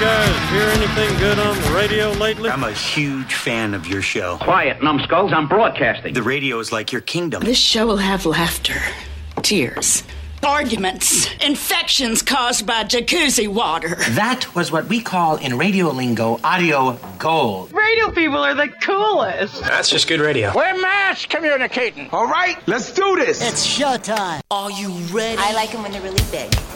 Guys hear anything good on the radio lately? I'm a huge fan of your show. Quiet, numbskulls. I'm broadcasting. The radio is like your kingdom. This show will have laughter, tears, arguments, infections caused by jacuzzi water. That was what we call in radio lingo audio gold. Radio people are the coolest. That's just good radio. We're mass communicating. All right, let's do this. It's showtime. Are you ready? I like them when they're really big.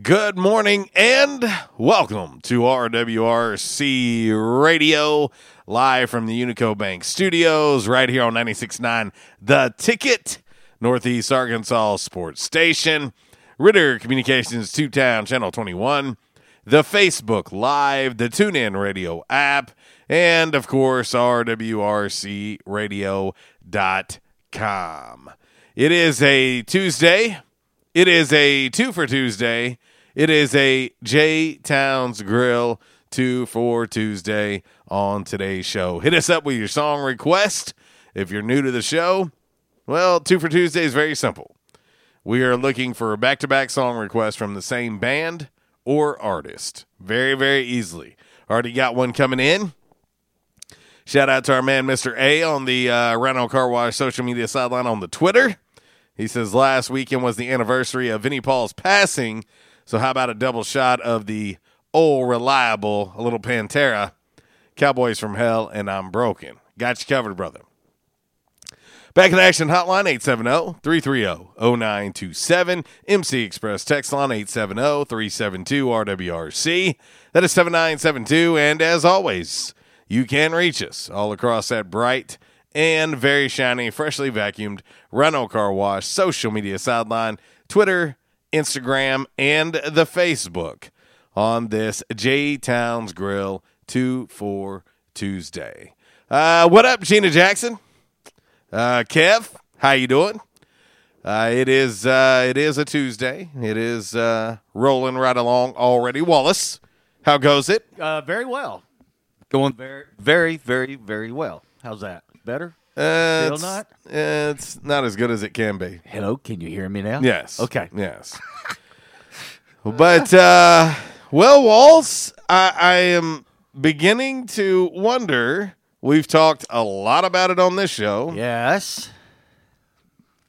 Good morning and welcome to RWRC Radio, live from the Unico Bank Studios, right here on 96.9 The Ticket, Northeast Arkansas Sports Station, Ritter Communications Tubetown Channel 21, the Facebook Live, the TuneIn Radio app, and of course, RWRCRadio.com. It is a Tuesday. It is a two for Tuesday. It is a J Towns Grill two for Tuesday on today's show. Hit us up with your song request. If you're new to the show, well, two for Tuesday is very simple. We are looking for back to back song request from the same band or artist. Very, very easily. Already got one coming in. Shout out to our man, Mr. A, on the uh, Rhino Car Wash social media sideline on the Twitter. He says last weekend was the anniversary of Vinnie Paul's passing. So, how about a double shot of the old reliable, a little Pantera, Cowboys from Hell, and I'm Broken? Got you covered, brother. Back in action hotline 870 330 0927. MC Express text line 870 372 RWRC. That is 7972. And as always, you can reach us all across that bright and very shiny, freshly vacuumed Rhino Car Wash social media sideline, Twitter, Instagram, and the Facebook on this J Towns Grill 2 for Tuesday. Uh, what up, Gina Jackson? Uh, Kev, how you doing? Uh, it is uh, it is a Tuesday. It is uh, rolling right along already. Wallace, how goes it? Uh, very well. Going very, very, very, very well. How's that? Better? Uh, Still it's, not? it's not as good as it can be. Hello, can you hear me now? Yes. Okay. Yes. but uh, well, Walls, I, I am beginning to wonder. We've talked a lot about it on this show. Yes.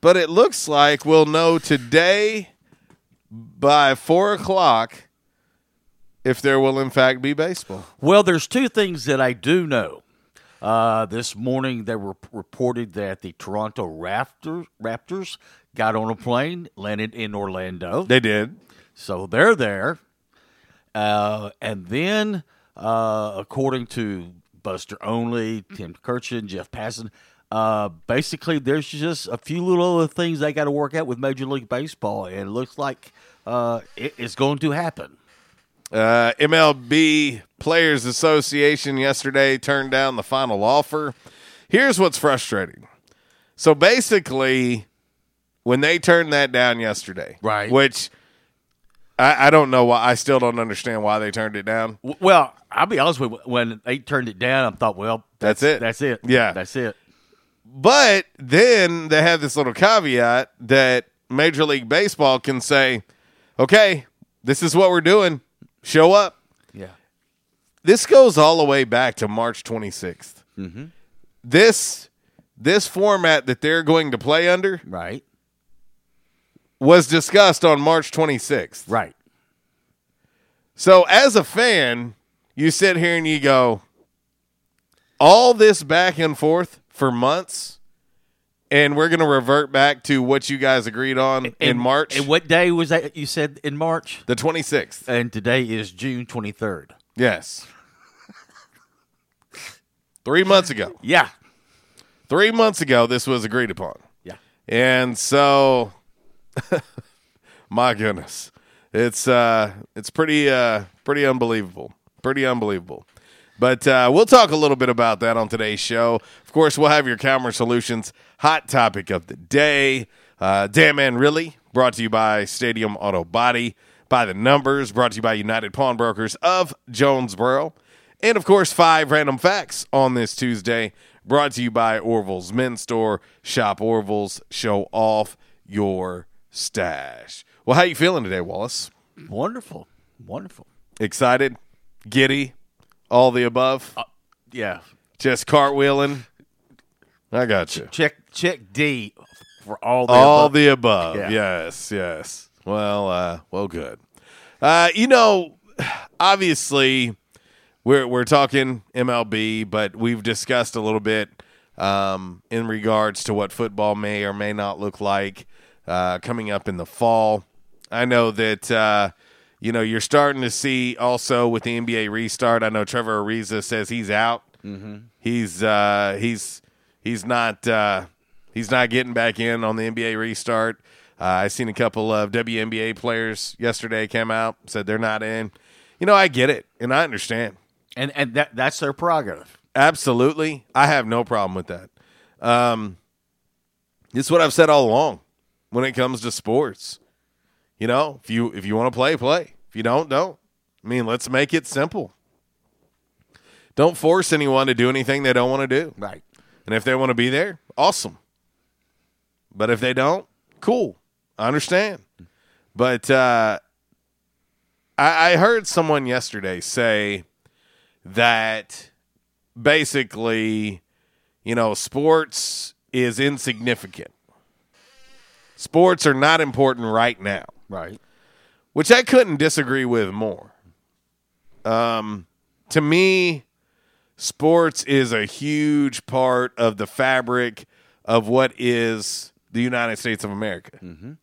But it looks like we'll know today by four o'clock if there will in fact be baseball. Well, there's two things that I do know. Uh, this morning, they were reported that the Toronto Raptors, Raptors got on a plane, landed in Orlando. They did. So they're there. Uh, and then, uh, according to Buster Olney, Tim Kurkjian, Jeff Passan. Uh, basically, there's just a few little other things they got to work out with Major League Baseball, and it looks like uh, it, it's going to happen. Uh, MLB Players Association yesterday turned down the final offer. Here's what's frustrating. So basically, when they turned that down yesterday, right? Which I, I don't know why. I still don't understand why they turned it down. Well, I'll be honest with you. When they turned it down, I thought, well, that's, that's it. That's it. Yeah, that's it. But then they have this little caveat that Major League Baseball can say, okay, this is what we're doing. Show up. Yeah. This goes all the way back to March 26th. Mm-hmm. This this format that they're going to play under, right, was discussed on March 26th. Right. So as a fan, you sit here and you go, all this back and forth for months, and we're going to revert back to what you guys agreed on and, in March. And what day was that you said in March? The 26th. And today is June 23rd. Yes. Three months ago. Yeah. Three months ago, this was agreed upon. Yeah. And so, my goodness, it's uh, it's pretty uh, pretty unbelievable, pretty unbelievable. But uh, we'll talk a little bit about that on today's show. Of course, we'll have your camera solutions hot topic of the day. Uh, Damn man, really brought to you by Stadium Auto Body. By the numbers, brought to you by United Pawnbrokers of Jonesboro. And of course, five random facts on this Tuesday, brought to you by Orville's Men's Store. Shop Orville's, show off your stash. Well, how you feeling today, Wallace? Wonderful, wonderful. Excited, giddy, all the above. Uh, yeah, just cartwheeling. I got you. Check check D for all the all above. the above. Yeah. Yes, yes. Well, uh, well, good. Uh, you know, obviously, we're we're talking MLB, but we've discussed a little bit um, in regards to what football may or may not look like uh, coming up in the fall. I know that uh, you know you're starting to see also with the NBA restart. I know Trevor Ariza says he's out. Mm-hmm. He's uh, he's he's not uh, he's not getting back in on the NBA restart. Uh, I seen a couple of WNBA players yesterday came out said they're not in. You know, I get it and I understand, and and that that's their prerogative. Absolutely, I have no problem with that. Um, it's what I've said all along when it comes to sports. You know, if you if you want to play, play. If you don't, don't. I mean, let's make it simple. Don't force anyone to do anything they don't want to do. Right. And if they want to be there, awesome. But if they don't, cool. I understand. But uh, I, I heard someone yesterday say that basically, you know, sports is insignificant. Sports are not important right now. Right. Which I couldn't disagree with more. Um, to me, sports is a huge part of the fabric of what is the United States of America, mm-hmm.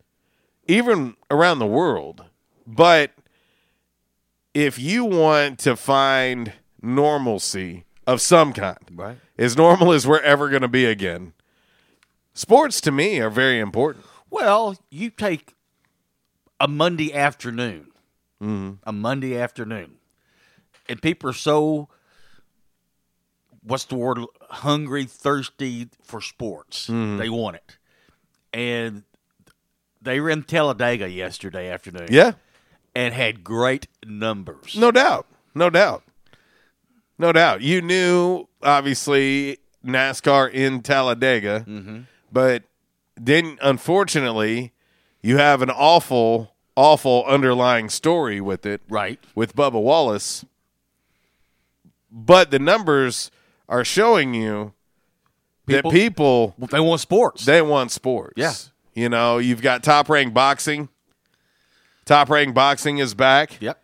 even around the world. But if you want to find normalcy of some kind, right. as normal as we're ever going to be again, sports to me are very important. Well, you take a Monday afternoon, mm-hmm. a Monday afternoon, and people are so what's the word? Hungry thirsty for sports. Mm-hmm. they want it. And they were in talladega yesterday afternoon. Yeah. And had great numbers. No doubt. No doubt. No doubt. You knew obviously nascar in talladega. Mm-hmm. but then unfortunately you have an awful awful underlying story with it. Right. With bubba wallace. But the numbers are showing you people, that people they want sports. They want sports. Yeah. You know, you've got top ranked boxing. Top ranked boxing is back. Yep.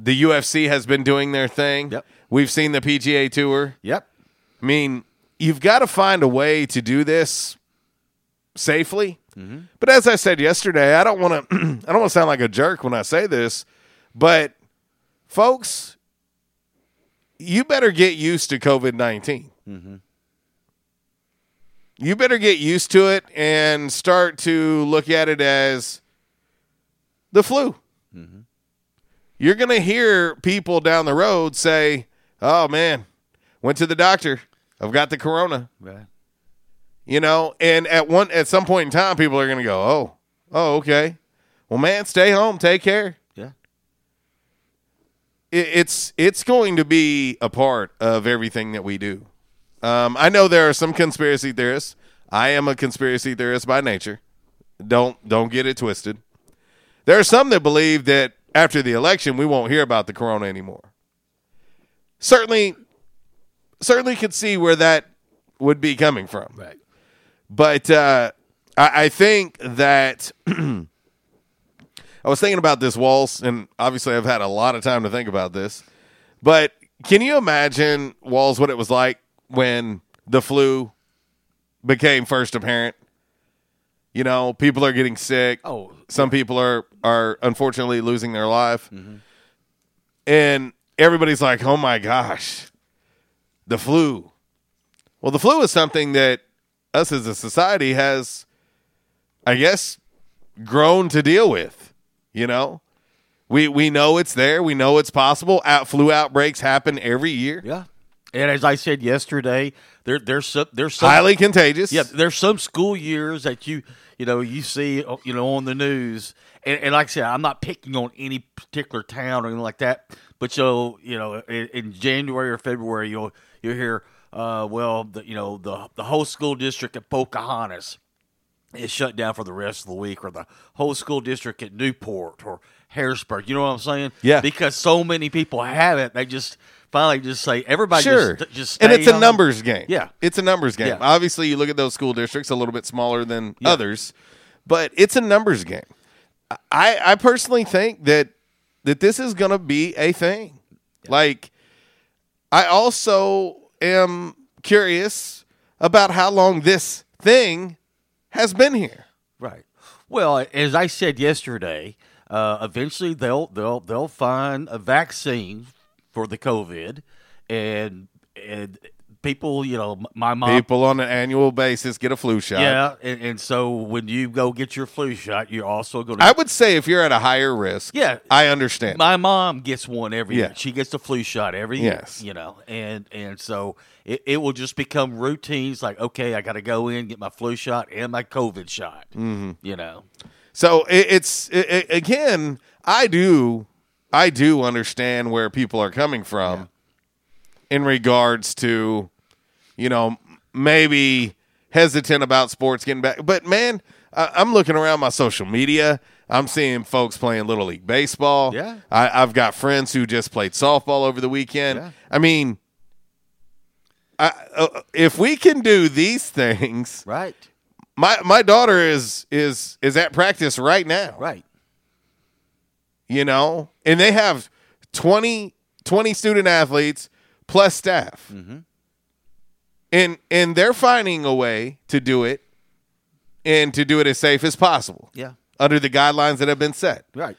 The UFC has been doing their thing. Yep. We've seen the PGA Tour. Yep. I mean, you've got to find a way to do this safely. Mm-hmm. But as I said yesterday, I don't want to I don't want to sound like a jerk when I say this, but folks, you better get used to COVID 19. Mm-hmm. You better get used to it and start to look at it as the flu. Mm-hmm. You're going to hear people down the road say, oh man, went to the doctor. I've got the corona. Right. You know, and at one at some point in time, people are going to go, oh, oh, okay. Well, man, stay home, take care. It's it's going to be a part of everything that we do. Um, I know there are some conspiracy theorists. I am a conspiracy theorist by nature. Don't don't get it twisted. There are some that believe that after the election we won't hear about the corona anymore. Certainly, certainly could see where that would be coming from. Right. But uh, I, I think that I was thinking about this, Walls, and obviously I've had a lot of time to think about this. But can you imagine, Walls, what it was like when the flu became first apparent? You know, people are getting sick. Oh, some people are are unfortunately losing their life, Mm-hmm. and everybody's like, "Oh my gosh, the flu." Well, the flu is something that us as a society has, I guess, grown to deal with. You know, we we know it's there. We know it's possible. Out flu outbreaks happen every year. Yeah. And as I said yesterday, there there's some there's some, Highly contagious. Yeah, there's some school years that you you know you see uh, you know on the news, and, and like I said, I'm not picking on any particular town or anything like that, but so you know in, in January or February you'll you'll hear uh, well the you know the the whole school district at Pocahontas is shut down for the rest of the week, or the whole school district at Newport or Harrisburg. You know what I'm saying? Yeah. Because so many people have it, they just finally just say everybody Sure. just just and it's a numbers game. Yeah. It's a numbers game. Yeah. Obviously, you look at those school districts a little bit smaller than others, but it's a numbers game. I I personally think that that this is going to be a thing. Like I also am curious about how long this thing has been here. Right. Well, as I said yesterday, uh, eventually they'll they'll they'll find a vaccine for the COVID, and and people, you know, my mom. People on an annual basis get a flu shot. Yeah, and, and so when you go get your flu shot, you're also going to. I would say if you're at a higher risk, Yeah. I understand. My mom gets one every Yeah. year. She gets the flu shot every year. Yes. You know, and and so it, it will just become routines like, okay, I got to go in, get my flu shot and my COVID shot. Mhm. You know, So it, it's it, again, I do, I do understand where people are coming from in regards to, you know, maybe hesitant about sports getting back. But man, I, I'm looking around my social media. I'm seeing folks playing little league baseball. Yeah. I, I've got friends who just played softball over the weekend. Yeah. I mean, I, uh, if we can do these things, right? My my daughter is is is at practice right now. Right. You know, and they have 20, 20 student athletes plus staff. Mm-hmm. And and they're finding a way to do it and to do it as safe as possible. Yeah. Under the guidelines that have been set. Right.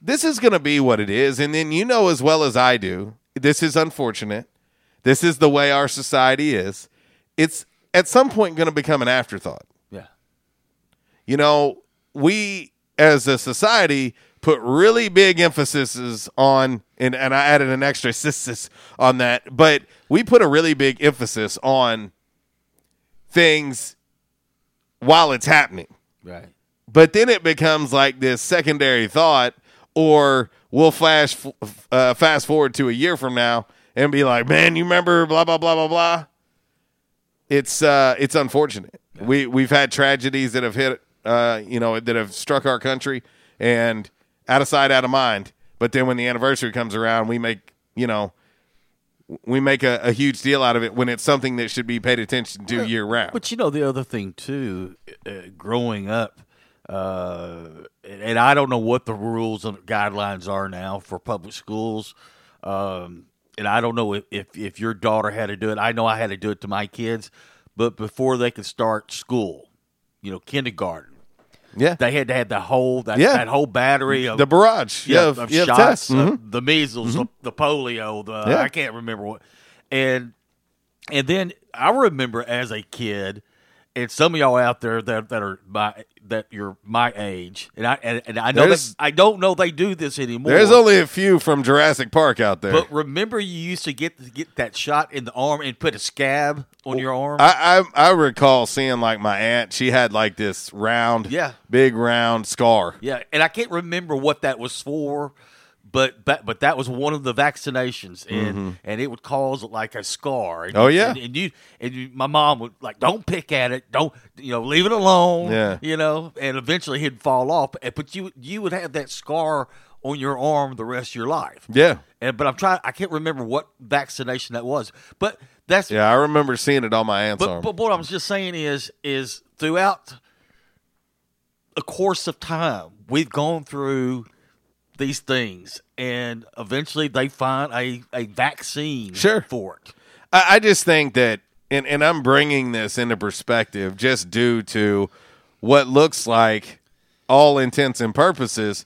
This is going to be what it is and then you know as well as I do, this is unfortunate. This is the way our society is. It's at some point going to become an afterthought. Yeah. You know, we as a society put really big emphases on, and, and I added an extra sis on that, but we put a really big emphasis on things while it's happening. Right. But then it becomes like this secondary thought, or we'll flash uh, fast forward to a year from now and be like, "Man, you remember blah blah blah blah blah." It's uh, it's unfortunate. We we've had tragedies that have hit, uh, you know, that have struck our country, and out of sight, out of mind. But then when the anniversary comes around, we make you know, we make a, a huge deal out of it when it's something that should be paid attention to year round. But you know the other thing too, uh, growing up, uh, and, and I don't know what the rules and guidelines are now for public schools, um, and I don't know if, if if your daughter had to do it. I know I had to do it to my kids, but before they could start school, you know, kindergarten, Yeah. they had to have the whole that, Yeah. that whole battery of The barrage. yeah, of, of- yeah, shots, uh, Mhm. the measles, the, the polio, the Yeah. I can't remember what, and and then I remember as a kid, and some of y'all out there that that are my that you're my age, and I and, and I know that, I don't know they do this anymore. There's only a few from Jurassic Park out there. But remember, you used to get get that shot in the arm and put a scab on your arm. I, I I recall seeing like my aunt. She had like this round, Yeah. big round scar. yeah, and I can't remember what that was for, but but, but that was one of the vaccinations, and and it would cause like a scar. And, Mm-hmm. Oh, yeah. and, and you and you, my mom would like, don't pick at it, don't you know, leave it alone. Yeah. you know, and eventually he'd fall off, but you you would have that scar on your arm the rest of your life. Yeah, And but I'm trying, I can't remember what vaccination that was, but that's yeah. I remember seeing it on my aunt's but, arm. but what I was just saying is, is throughout a course of time, we've gone through these things, and eventually they find a, a vaccine Sure. for it. I, I just think that, and, and I'm bringing this into perspective just due to what looks like, all intents and purposes,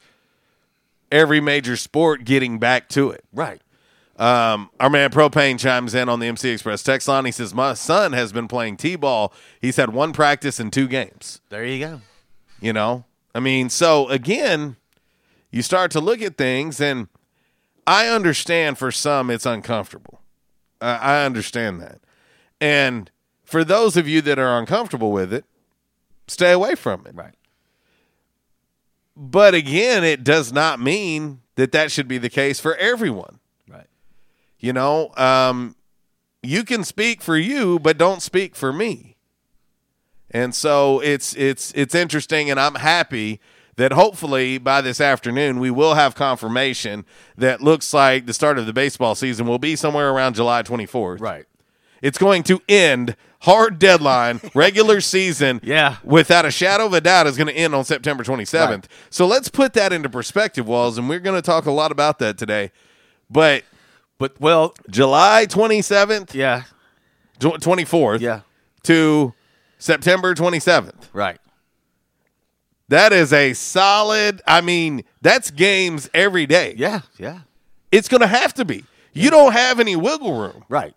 every major sport getting back to it. Right. Um, our man Propane chimes in on the MC Express text line. He says, My son has been playing T ball. He's had one practice and two games. There you go. You know, I mean, so again, you start to look at things, and I understand for some it's uncomfortable. Uh, I understand that. And for those of you that are uncomfortable with it, stay away from it. Right. But again, it does not mean that that should be the case for everyone. Right. You know, um, you can speak for you, but don't speak for me. And so it's it's it's interesting, and I'm happy that hopefully by this afternoon we will have confirmation that looks like the start of the baseball season will be somewhere around July 24th. Right. It's going to end hard deadline regular season. Yeah. Without a shadow of a doubt, is going to end on September 27th. Right. So let's put that into perspective, Walls, and we're going to talk a lot about that today. But But well, July 27th, yeah, 24th, yeah, to September 27th. right. That is a solid, I mean, that's games every day. Yeah, yeah. It's going to have to be. You don't have any wiggle room. Right.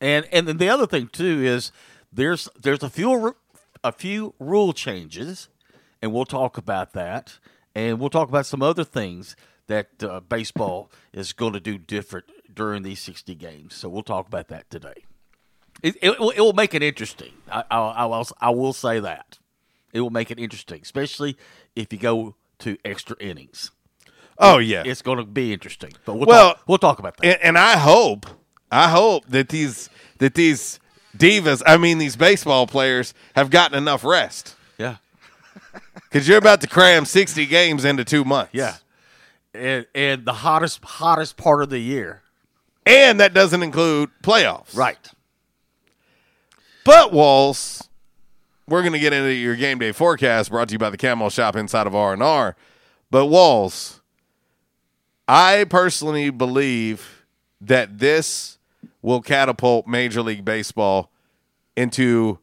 And and then the other thing too is there's there's a few a few rule changes, and we'll talk about that, and we'll talk about some other things that uh, baseball is going to do different during these 60 games. So we'll talk about that today. It, it, will- it will make it interesting. I, I, I, will, I will say that it will make it interesting, especially if you go to extra innings. Oh, yeah. It's going to be interesting. But we'll Well, talk, we'll talk about that. and, and I hope, I hope that these that these divas, I mean these baseball players, have gotten enough rest yeah. because you're about to cram sixty games into two months. Yeah. And and the hottest hottest part of the year. and that doesn't include playoffs. Right. But Walls, we're going to get into your game day forecast brought to you by the Camo Shop inside of R and R. But Walls, I personally believe that this will catapult Major League Baseball into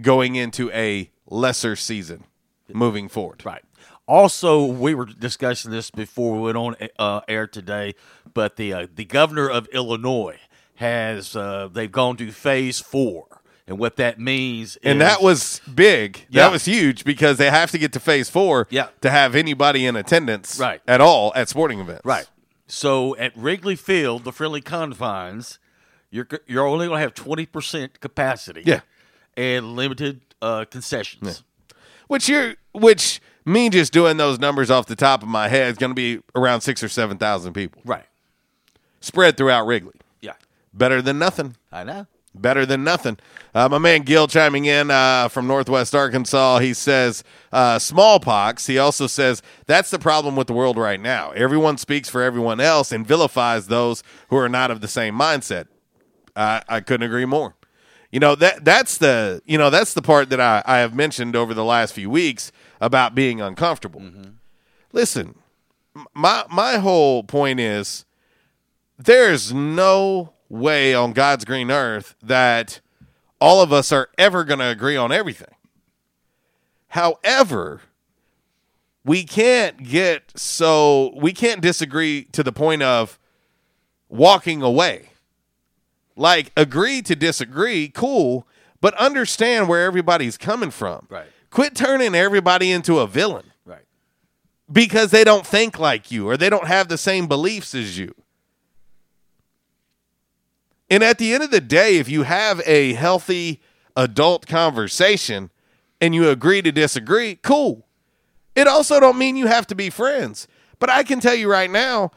going into a lesser season moving forward. Right. Also, we were discussing this before we went on uh, air today, but the uh, the governor of Illinois has uh, they've gone to phase four, and what that means And is, that was big. Yeah. That was huge because they have to get to phase four Yeah. to have anybody in attendance Right. at all at sporting events. right. So at Wrigley Field, the friendly confines, you're you're only going to have twenty percent capacity. Yeah. and limited uh, concessions. Which you're which me just doing those numbers off the top of my head is going to be around six or seven thousand people Right. spread throughout Wrigley. Yeah. Better than nothing. I know. Better than nothing. Uh, my man Gil chiming in uh, from Northwest Arkansas. He says uh, smallpox. He also says that's the problem with the world right now. Everyone speaks for everyone else and vilifies those who are not of the same mindset. I I couldn't agree more. You know that that's the you know that's the part that I, I have mentioned over the last few weeks about being uncomfortable. Listen, my my whole point is there's no way on God's green earth that all of us are ever going to agree on everything. However, we can't get so we can't disagree to the point of walking away. Like agree to disagree, cool, but understand where everybody's coming from. Right. Quit turning everybody into a villain Right. because they don't think like you or they don't have the same beliefs as you. And at the end of the day, if you have a healthy adult conversation and you agree to disagree, cool. It also don't mean you have to be friends. But I can tell you right now,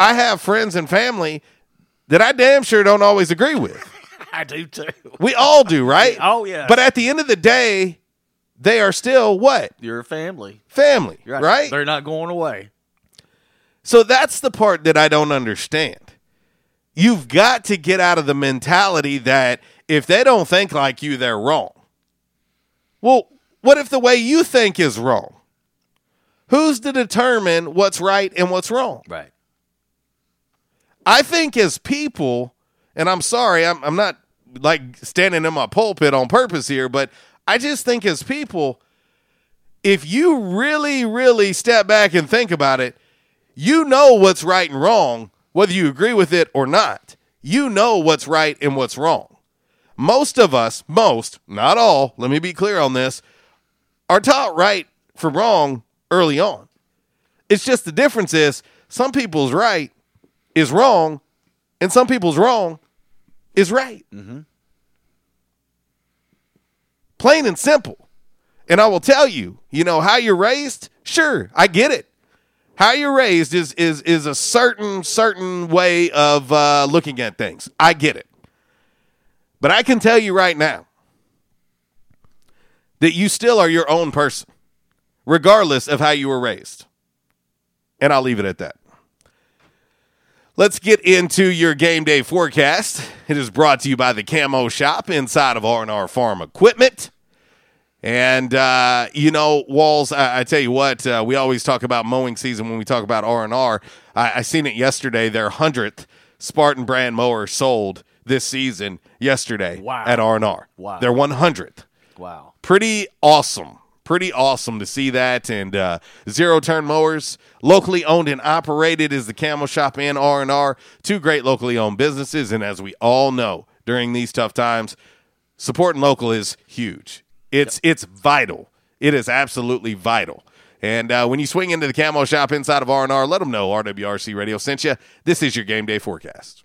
I have friends and family that I damn sure don't always agree with. I do too. We all do, right? Oh, yeah. But at the end of the day, they are still what? You're a family. Family, You're right? They're not going away. So that's the part that I don't understand. You've got to get out of the mentality that if they don't think like you, they're wrong. Well, what if the way you think is wrong? Who's to determine what's right and what's wrong? Right. I think as people, and I'm sorry, I'm, I'm not like standing in my pulpit on purpose here, but I just think as people, if you really, really step back and think about it, you know what's right and wrong, whether you agree with it or not. You know what's right and what's wrong. Most of us, most, not all, let me be clear on this, are taught right from wrong early on. It's just the difference is some people's right is wrong, and some people's wrong is right. Mm-hmm. Plain and simple. And I will tell you, you know, how you're raised, sure, I get it. How you're raised is is is a certain certain way of uh, looking at things. I get it. But I can tell you right now that you still are your own person, regardless of how you were raised. And I'll leave it at that. Let's get into your game day forecast. It is brought to you by the Camo Shop inside of R&R Farm Equipment. And uh, you know, Walls, I, I tell you what, uh, we always talk about mowing season when we talk about R&R. I, I seen it yesterday. Their 100th Spartan brand mower sold this season yesterday Wow. at R&R. Wow. Their 100th Wow. pretty awesome. Pretty awesome to see that. And uh, zero turn mowers, locally owned and operated, is the Camo Shop and R and R, two great locally owned businesses. And as we all know, during these tough times, supporting local is huge. It's it's vital. It is absolutely vital. And uh, when you swing into the Camo Shop inside of R and R, let them know RWRC Radio sent you. This is your game day forecast.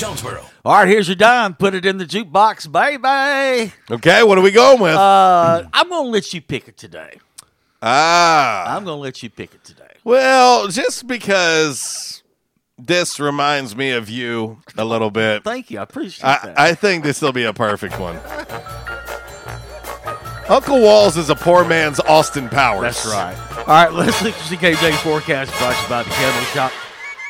Jonesboro. All right, here's your dime. Put it in the jukebox, baby. Okay, what are we going with? Uh, I'm going to let you pick it today. ah. I'm going to let you pick it today. Well, just because this reminds me of you a little bit, Thank you. I appreciate I, that. I think this will be a perfect one. Uncle Walls is a poor man's Austin Powers. That's right. All right, let's look at the KJ forecast brought to you by the Kettle Shop.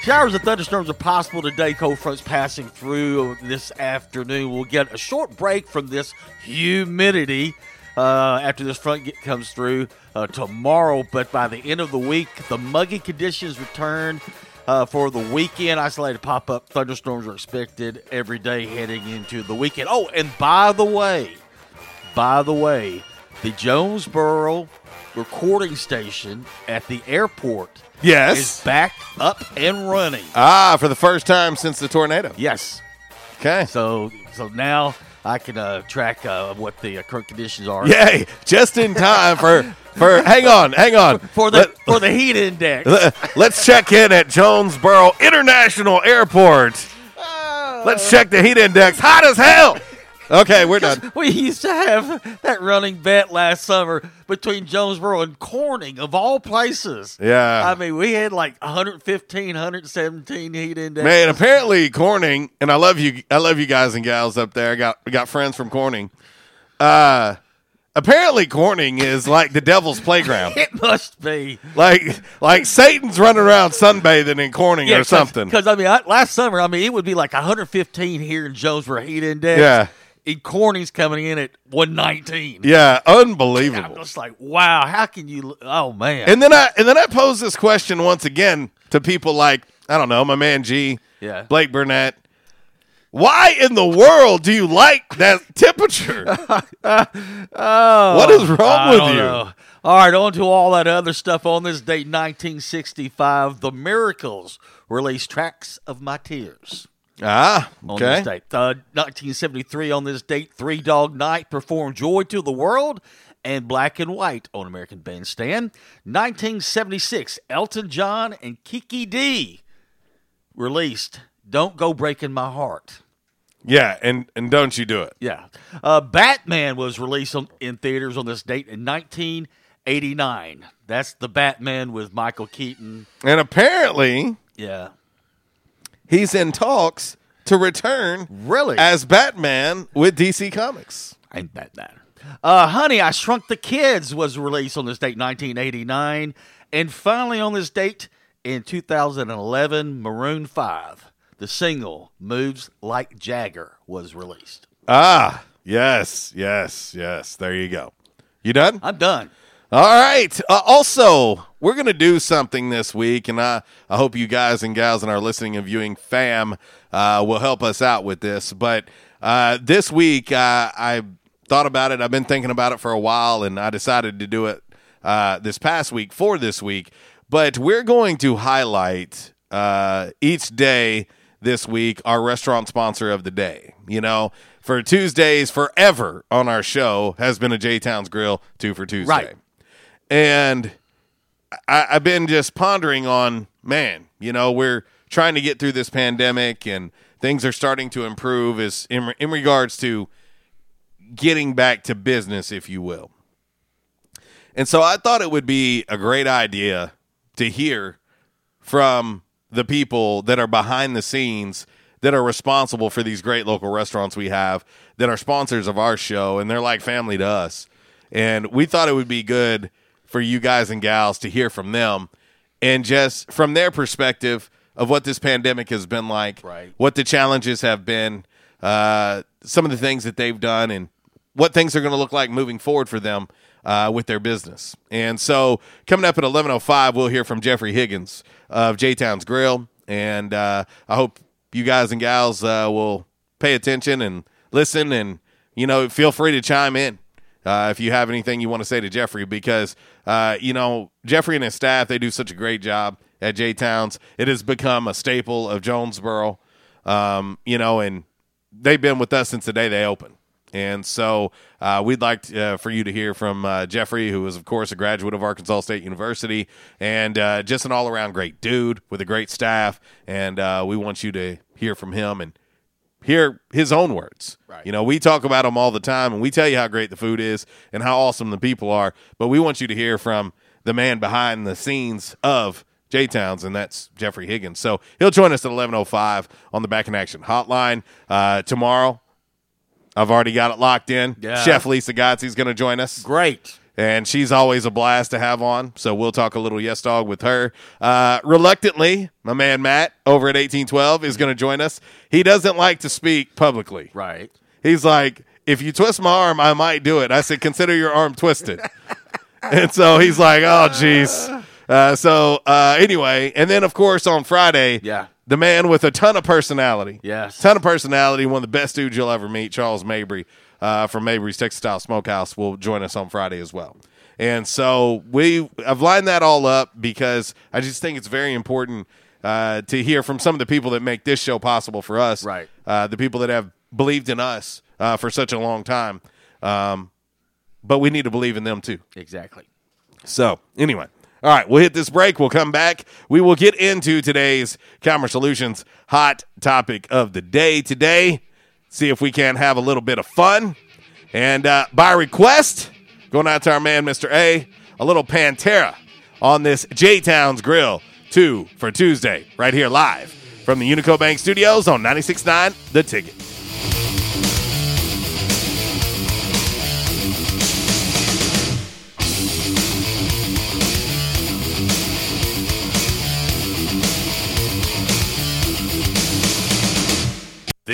Showers and thunderstorms are possible today. Cold fronts passing through this afternoon. We'll get a short break from this humidity uh, after this front get, comes through uh, tomorrow. But by the end of the week, the muggy conditions return uh, for the weekend. Isolated pop up thunderstorms are expected every day heading into the weekend. Oh, and by the way, by the way, the Jonesboro recording station at the airport Yes. is back up and running. Ah, for the first time since the tornado. Yes. Okay. So so now I can uh, track uh, what the uh, current conditions are. Yay! Just in time for for. Hang on, hang on. For the for the heat index. Let, us check in at Jonesboro International Airport. Let's check the heat index. Hot as hell. Okay, we're done. We used to have that running bet last summer between Jonesboro and Corning, of all places. Yeah. I mean, we had like 115, 117 heat index. Man, apparently Corning, and I love you, I love you guys and gals up there. I got we got friends from Corning. Uh, apparently Corning is like the devil's playground. It must be. like like Satan's running around sunbathing in Corning or something. Because I mean, I, last summer, I mean, it would be like 115 here in Jonesboro heat index. Yeah. And Corning's coming in at 119. Yeah, unbelievable. I'm just like, wow, how can you? Oh man. And then I and then I pose this question once again to people like I don't know my man G, Yeah. Blake Burnett. Why in the world do you like that temperature? Oh, What is wrong with you? know. All right, on to all that other stuff. On this date, 1965, The Miracles released Tracks of My Tears. Ah, On okay. this date. Uh, 1973, on this date, Three Dog Night performed Joy to the World and Black and White on American Bandstand. 1976, Elton John and Kiki Dee released Don't Go Breaking My Heart. Yeah, and and don't you do it? Yeah. Uh, Batman was released on, in theaters on this date in 1989. That's the Batman with Michael Keaton. And apparently Yeah. He's in talks to return Really? as Batman with DC Comics. Ain't Batman. Uh, Honey, I Shrunk the Kids was released on this date, 1989. And finally, on this date in 2011, Maroon 5, the single Moves Like Jagger, was released. Ah, yes, yes, yes. There you go. You done? I'm done. All right. Uh, also, we're going to do something this week, and I, I hope you guys and gals and our listening and viewing fam uh, will help us out with this. But uh, this week, uh, I thought about it. I've been thinking about it for a while, and I decided to do it uh, this past week for this week. But we're going to highlight uh, each day this week our restaurant sponsor of the day. You know, for Tuesdays forever on our show has been a J Towns Grill two for Tuesday. Right. And I, I've been just pondering on, man, you know, we're trying to get through this pandemic and things are starting to improve as in, in regards to getting back to business, if you will. And so I thought it would be a great idea to hear from the people that are behind the scenes that are responsible for these great local restaurants we have that are sponsors of our show and they're like family to us. And we thought it would be good for you guys and gals to hear from them and just from their perspective of what this pandemic has been like, Right. what the challenges have been, uh, some of the things that they've done, and what things are going to look like moving forward for them uh, with their business. And so, coming up at eleven oh five, we'll hear from Jeffrey Higgins of J Towns Grill, and uh, I hope you guys and gals uh, will pay attention and listen, and you know, feel free to chime in. Uh, if you have anything you want to say to Jeffrey, because uh, you know Jeffrey and his staff, they do such a great job at J Towns. It has become a staple of Jonesboro, um, you know, and they've been with us since the day they opened. And so uh, we'd like to, uh, for you to hear from uh, Jeffrey, who is, of course, a graduate of Arkansas State University and uh, just an all around great dude with a great staff. And uh, we want you to hear from him and hear his own words. Right. You know, we talk about him all the time and we tell you how great the food is and how awesome the people are, but we want you to hear from the man behind the scenes of J Towns, and that's Jeffrey Higgins. So he'll join us at eleven oh five on the Back in Action Hotline uh, tomorrow. I've already got it locked in. Yeah. Chef Lisa Gotzi's going to join us Great. And she's always a blast to have on. So we'll talk a little yes dog with her. Uh, reluctantly, my man Matt over at eighteen twelve is going to join us. He doesn't like to speak publicly. Right. He's like, if you twist my arm, I might do it. I said, consider your arm twisted. and so he's like, oh, jeez. Uh, so uh, anyway, and then of course on Friday, Yeah. the man with a ton of personality, Yes. ton of personality, one of the best dudes you'll ever meet, Charles Mabry uh, from Mabry's Texas Style Smokehouse, will join us on Friday as well. And so we, I've lined that all up because I just think it's very important uh, to hear from some of the people that make this show possible for us, Right. Uh, the people that have believed in us uh, for such a long time. Um, but we need to believe in them too. Exactly. So, anyway, all right, we'll hit this break. We'll come back. We will get into today's Commerce Solutions hot topic of the day today. See if we can have a little bit of fun. And uh, by request, going out to our man, Mr. A, a little Pantera on this J Towns Grill 2 for Tuesday, right here live from the Unico Bank Studios on 96.9 The Ticket.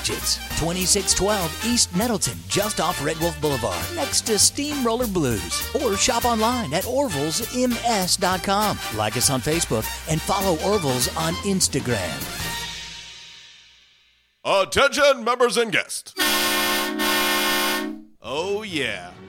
budgets. 2612 East Nettleton, just off Red Wolf Boulevard, next to Steamroller Blues. Or shop online at orvillesms.com. Like us on Facebook and follow Orville's on Instagram. Attention, members and guests. Oh, yeah.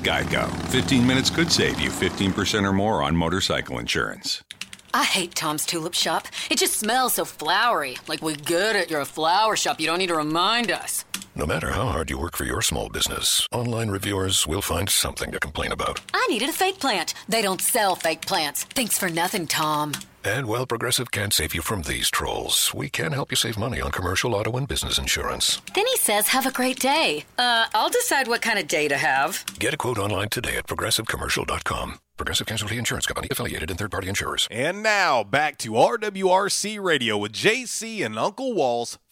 Geico. 15 minutes could save you 15% or more on motorcycle insurance. I hate Tom's Tulip Shop. It just smells so flowery. Like we get it, you're a flower shop. You don't need to remind us. No matter how hard you work for your small business, online reviewers will find something to complain about. I needed a fake plant. They don't sell fake plants. Thanks for nothing, Tom. And while Progressive can't save you from these trolls, we can help you save money on commercial auto and business insurance. Then he says, have a great day. Uh, I'll decide what kind of day to have. Get a quote online today at progressivecommercial.com. Progressive Casualty Insurance Company affiliated and third party insurers. And now back to RWRC Radio with JC and Uncle Walls.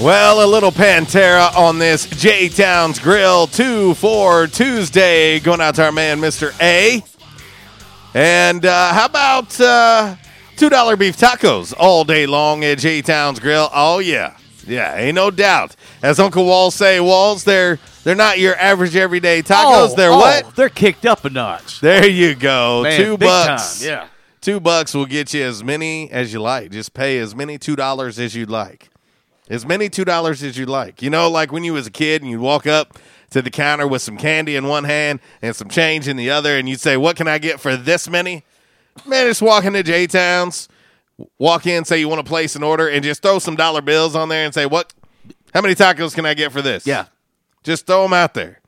Well, a little Pantera on this J Towns Grill 2 for Tuesday. Going out to our man, Mr. A. And uh, how about uh, $2 beef tacos all day long at J Towns Grill? Oh, yeah. Yeah, ain't no doubt. As Uncle Walls say, Walls, they're they're not your average everyday tacos. Oh, they're oh, what? They're kicked up a notch. There you go. Man, Two bucks. time, yeah. Two bucks will get you as many as you like. Just pay as many two dollars as you'd like. As many two dollars as you'd like. You know, like when you was a kid and you'd walk up to the counter with some candy in one hand and some change in the other, and you'd say, What can I get for this many? Man, just walk into J Towns, walk in, say you want to place an order, and just throw some dollar bills on there and say, What how many tacos can I get for this? Yeah. Just throw them out there.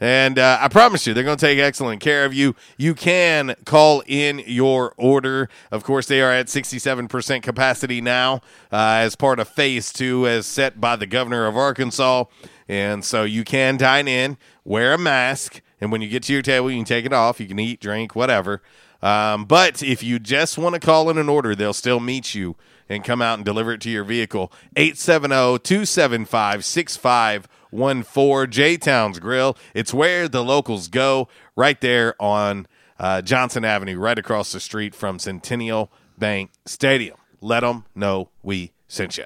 And uh, I promise you, they're going to take excellent care of you. You can call in your order. Of course, they are at 67% capacity now uh, as part of phase two, as set by the governor of Arkansas. And so you can dine in, wear a mask, and when you get to your table, you can take it off. You can eat, drink, whatever. Um, but if you just want to call in an order, they'll still meet you and come out and deliver it to your vehicle. 870 275 6514 J Towns Grill. It's where the locals go, right there on uh, Johnson Avenue, right across the street from Centennial Bank Stadium. Let them know we sent you.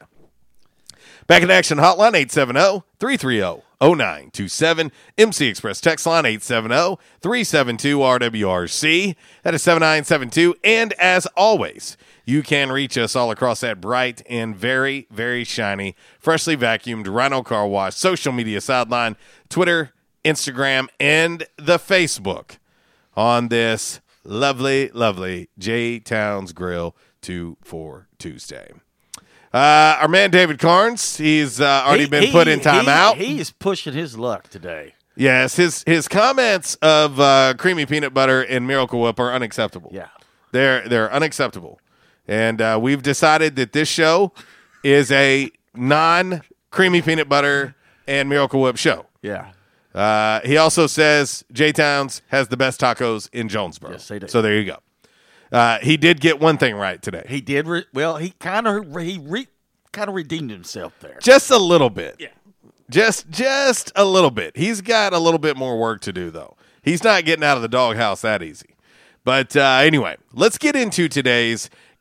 Back in action hotline 870 330 0927. MC Express text line 870 372 RWRC. That is 7972. And as always, you can reach us all across that bright and very, very shiny, freshly vacuumed Rhino Car Wash social media sideline, Twitter, Instagram, and the Facebook on this lovely, lovely J Towns Grill 2 for Tuesday. Uh, our man David Carnes, he's uh, already He- been he- put in timeout. He is pushing his luck today. Yes, his his comments of uh, creamy peanut butter and Miracle Whip are unacceptable. Yeah. they're they're unacceptable, and uh, we've decided that this show is a non creamy peanut butter and Miracle Whip show. Yeah. Uh, he also says J Towns has the best tacos in Jonesboro. Yes, they do. So there you go. Uh, he did get one thing right today, He did re- well. He kind of he re- kind of redeemed himself there. just a little bit. Yeah. Just just a little bit. He's got a little bit more work to do though. He's not getting out of the doghouse that easy. But uh, anyway, let's get into today's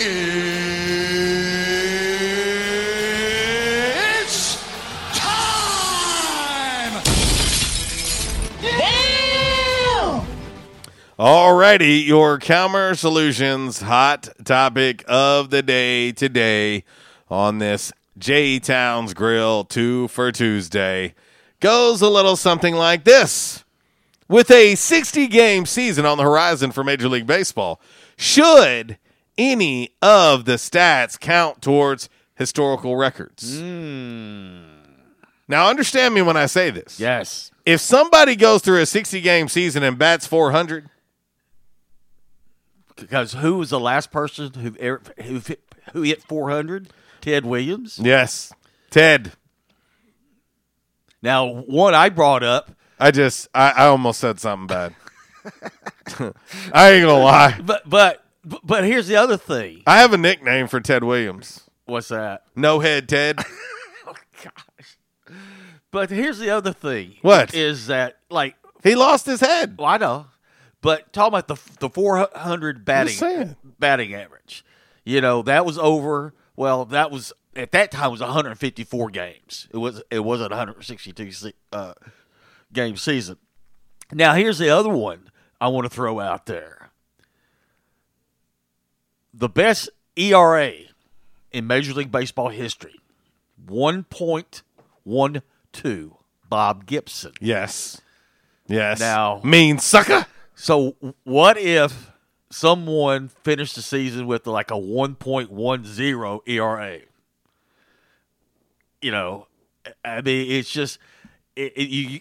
It's time! Damn! Alrighty, your Calmer Solutions hot topic of the day today on this J Towns Grill 2 for Tuesday goes a little something like this. With a 60 game season on the horizon for Major League Baseball, should any of the stats count towards historical records? Hmm. Now, understand me when I say this. Yes. If somebody goes through a 60 game season and bats 400, Because who was the last person who ever, who hit- who hit 400? Ted Williams. yes, Ted. Now, one I brought up, I just, I, I almost said something bad. I ain't gonna lie. but but but here's the other thing. I have a nickname for Ted Williams. What's that? No head Ted. Oh gosh. But here's the other thing. What? is that? Like He lost his head. Well, I know, but talking about the the 400 batting batting average, you know that was over. Well, that was at that time was 154 games. It was it wasn't 162 se- uh, game season. Now here's the other one I want to throw out there. The best ERA in Major League Baseball history, 1.12. Bob Gibson. Yes. Yes. Now, mean sucker. So, what if someone finished the season with like a 1.10 ERA? You know, I mean, it's just it, it, you.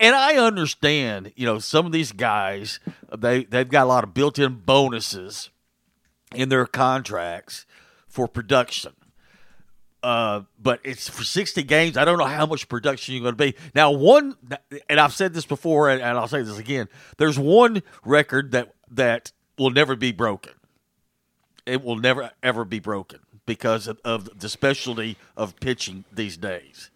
And I understand, you know, some of these guys they they've got a lot of built-in bonuses in their contracts for production. Uh, but it's for 60 games. I don't know how much production you're going to be. Now, one, and I've said this before, and, and I'll say this again. There's one record that that will never be broken. It will never ever be broken because of, of the specialty of pitching these days.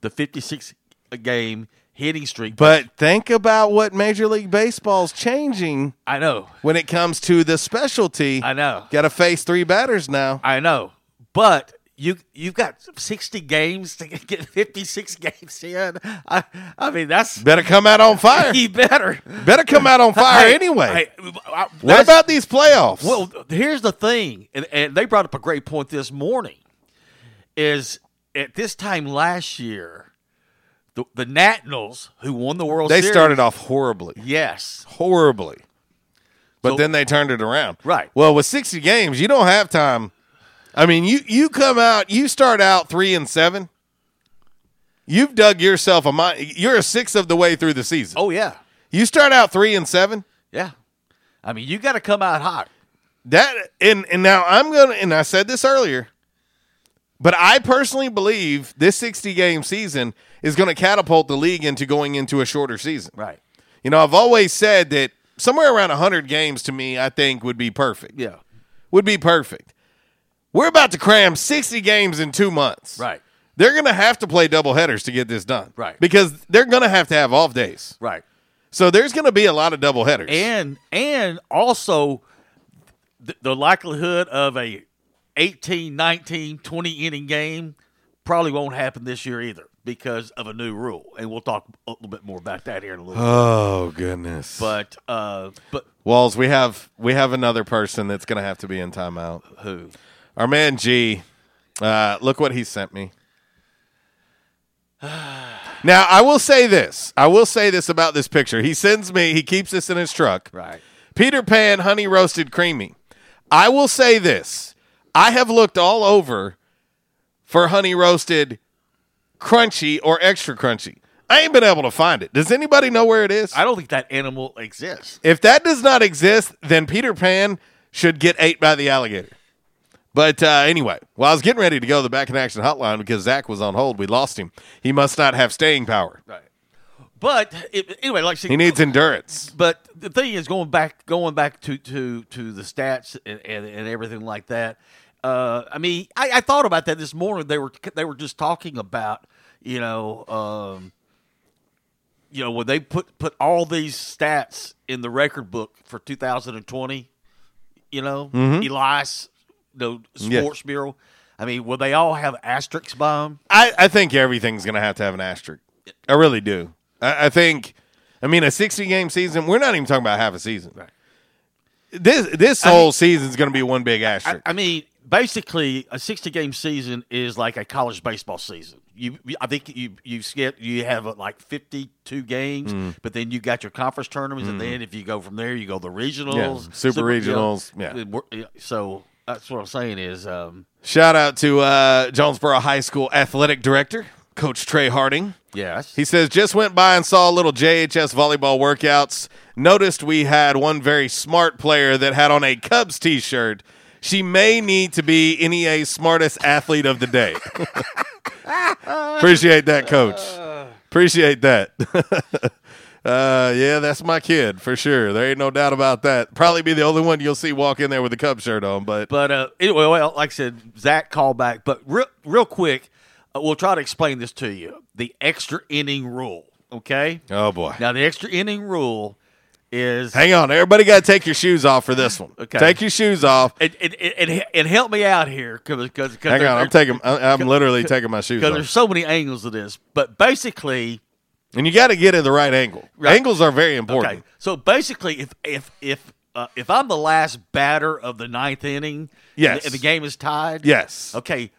The 56 game hitting streak. But think about what Major League Baseball's changing. I know. When it comes to the specialty, I know. Got to face three batters now. I know. But you you've got 60 games to get 56 games in. I I mean that's Better come out on fire. you better Better come out on fire Hey, anyway. hey, I- what about these playoffs? Well, here's the thing, and, and they brought up a great point this morning. Is at this time last year, the the Nationals who won the World Series. they Series, started off horribly. yes, Horribly. But So- then they turned it around. Right. Well, with 60 games, you don't have time. I mean, you you come out, you start out 3 and 7. You've dug yourself a mind. You're a sixth of the way through the season. Oh yeah, You start out 3 and 7. yeah. I mean, you got to come out hot. That and and now I'm gonna and I said this earlier, but I personally believe this 60 game season is going to catapult the league into going into a shorter season. Right. You know, I've always said that somewhere around 100 games to me, I think would be perfect. Yeah. Would be perfect. We're about to cram 60 games in two months. Right. They're going to have to play double headers to get this done. Right. Because they're going to have to have off days. Right. So there's going to be a lot of double headers. and and also the, the likelihood of a 18 19 20 inning game probably won't happen this year either because of a new rule, and we'll talk a little bit more about that here in a little. Oh goodness! But uh, but Walls, we have we have another person that's going to have to be in timeout. Who? Our man G. Uh, look what he sent me. now I will say this. I will say this about this picture. He sends me. He keeps this in his truck. Right. Peter Pan honey roasted creamy. I will say this. I have looked all over for honey roasted crunchy or extra crunchy. I ain't been able to find it. Does anybody know where it is? I don't think that animal exists. If that does not exist, then Peter Pan should get ate by the alligator. But uh, anyway, while I was getting ready to go to the back in action hotline because Zach was on hold, we lost him. He must not have staying power. Right. But it, anyway, like said, He needs endurance. But the thing is, going back, going back to to to the stats and and, and everything like that. Uh, I mean, I, I thought about that this morning. They were they were just talking about you know, um, you know, when they put put all these stats in the record book for 2020. You know, Mhm. Elias, the Yeah. Sports Bureau. I mean, will they all have asterisks by them? I, I think everything's going to have to have an asterisk. I really do. I, I think, I mean, a 60 game season, we're not even talking about half a season. This this I whole season is going to be one big I, asterisk. I mean, basically, a sixty game season is like a college baseball season. You, I think you you get you have uh, like fifty two games, Mm. but then you got your conference tournaments, and Mm. then if you go from there, you go the regionals, super you know, regionals, yeah. So that's what I'm saying is, um, Shout out to uh, Jonesboro High School athletic director, Coach Trey Harding. yes, He says, just went by and saw a little JHS volleyball workouts. Noticed we had one very smart player that had on a Cubs t shirt. She may need to be NEA's smartest athlete of the day. Appreciate that, coach. Appreciate that. uh, yeah, that's my kid for sure. There ain't no doubt about that. Probably be the only one you'll see walk in there with a Cubs shirt on, but But uh, anyway, well, like I said, Zach called back. But real, real quick, uh, we'll try to explain this to you. The extra inning rule. Okay. oh boy. Now the extra inning rule is Hang on, everybody got to take your shoes off for this one. Okay. Take your shoes off. and, and, and, and help me out here because because Hang on, I'm taking. I'm literally taking my shoes because off. there's so many angles to this. But basically, And you got to get in the right angle. Right. Angles are very important. okay. So basically, if if if uh, if I'm the last batter of the ninth inning, Yes. and the game is tied, Yes. Okay,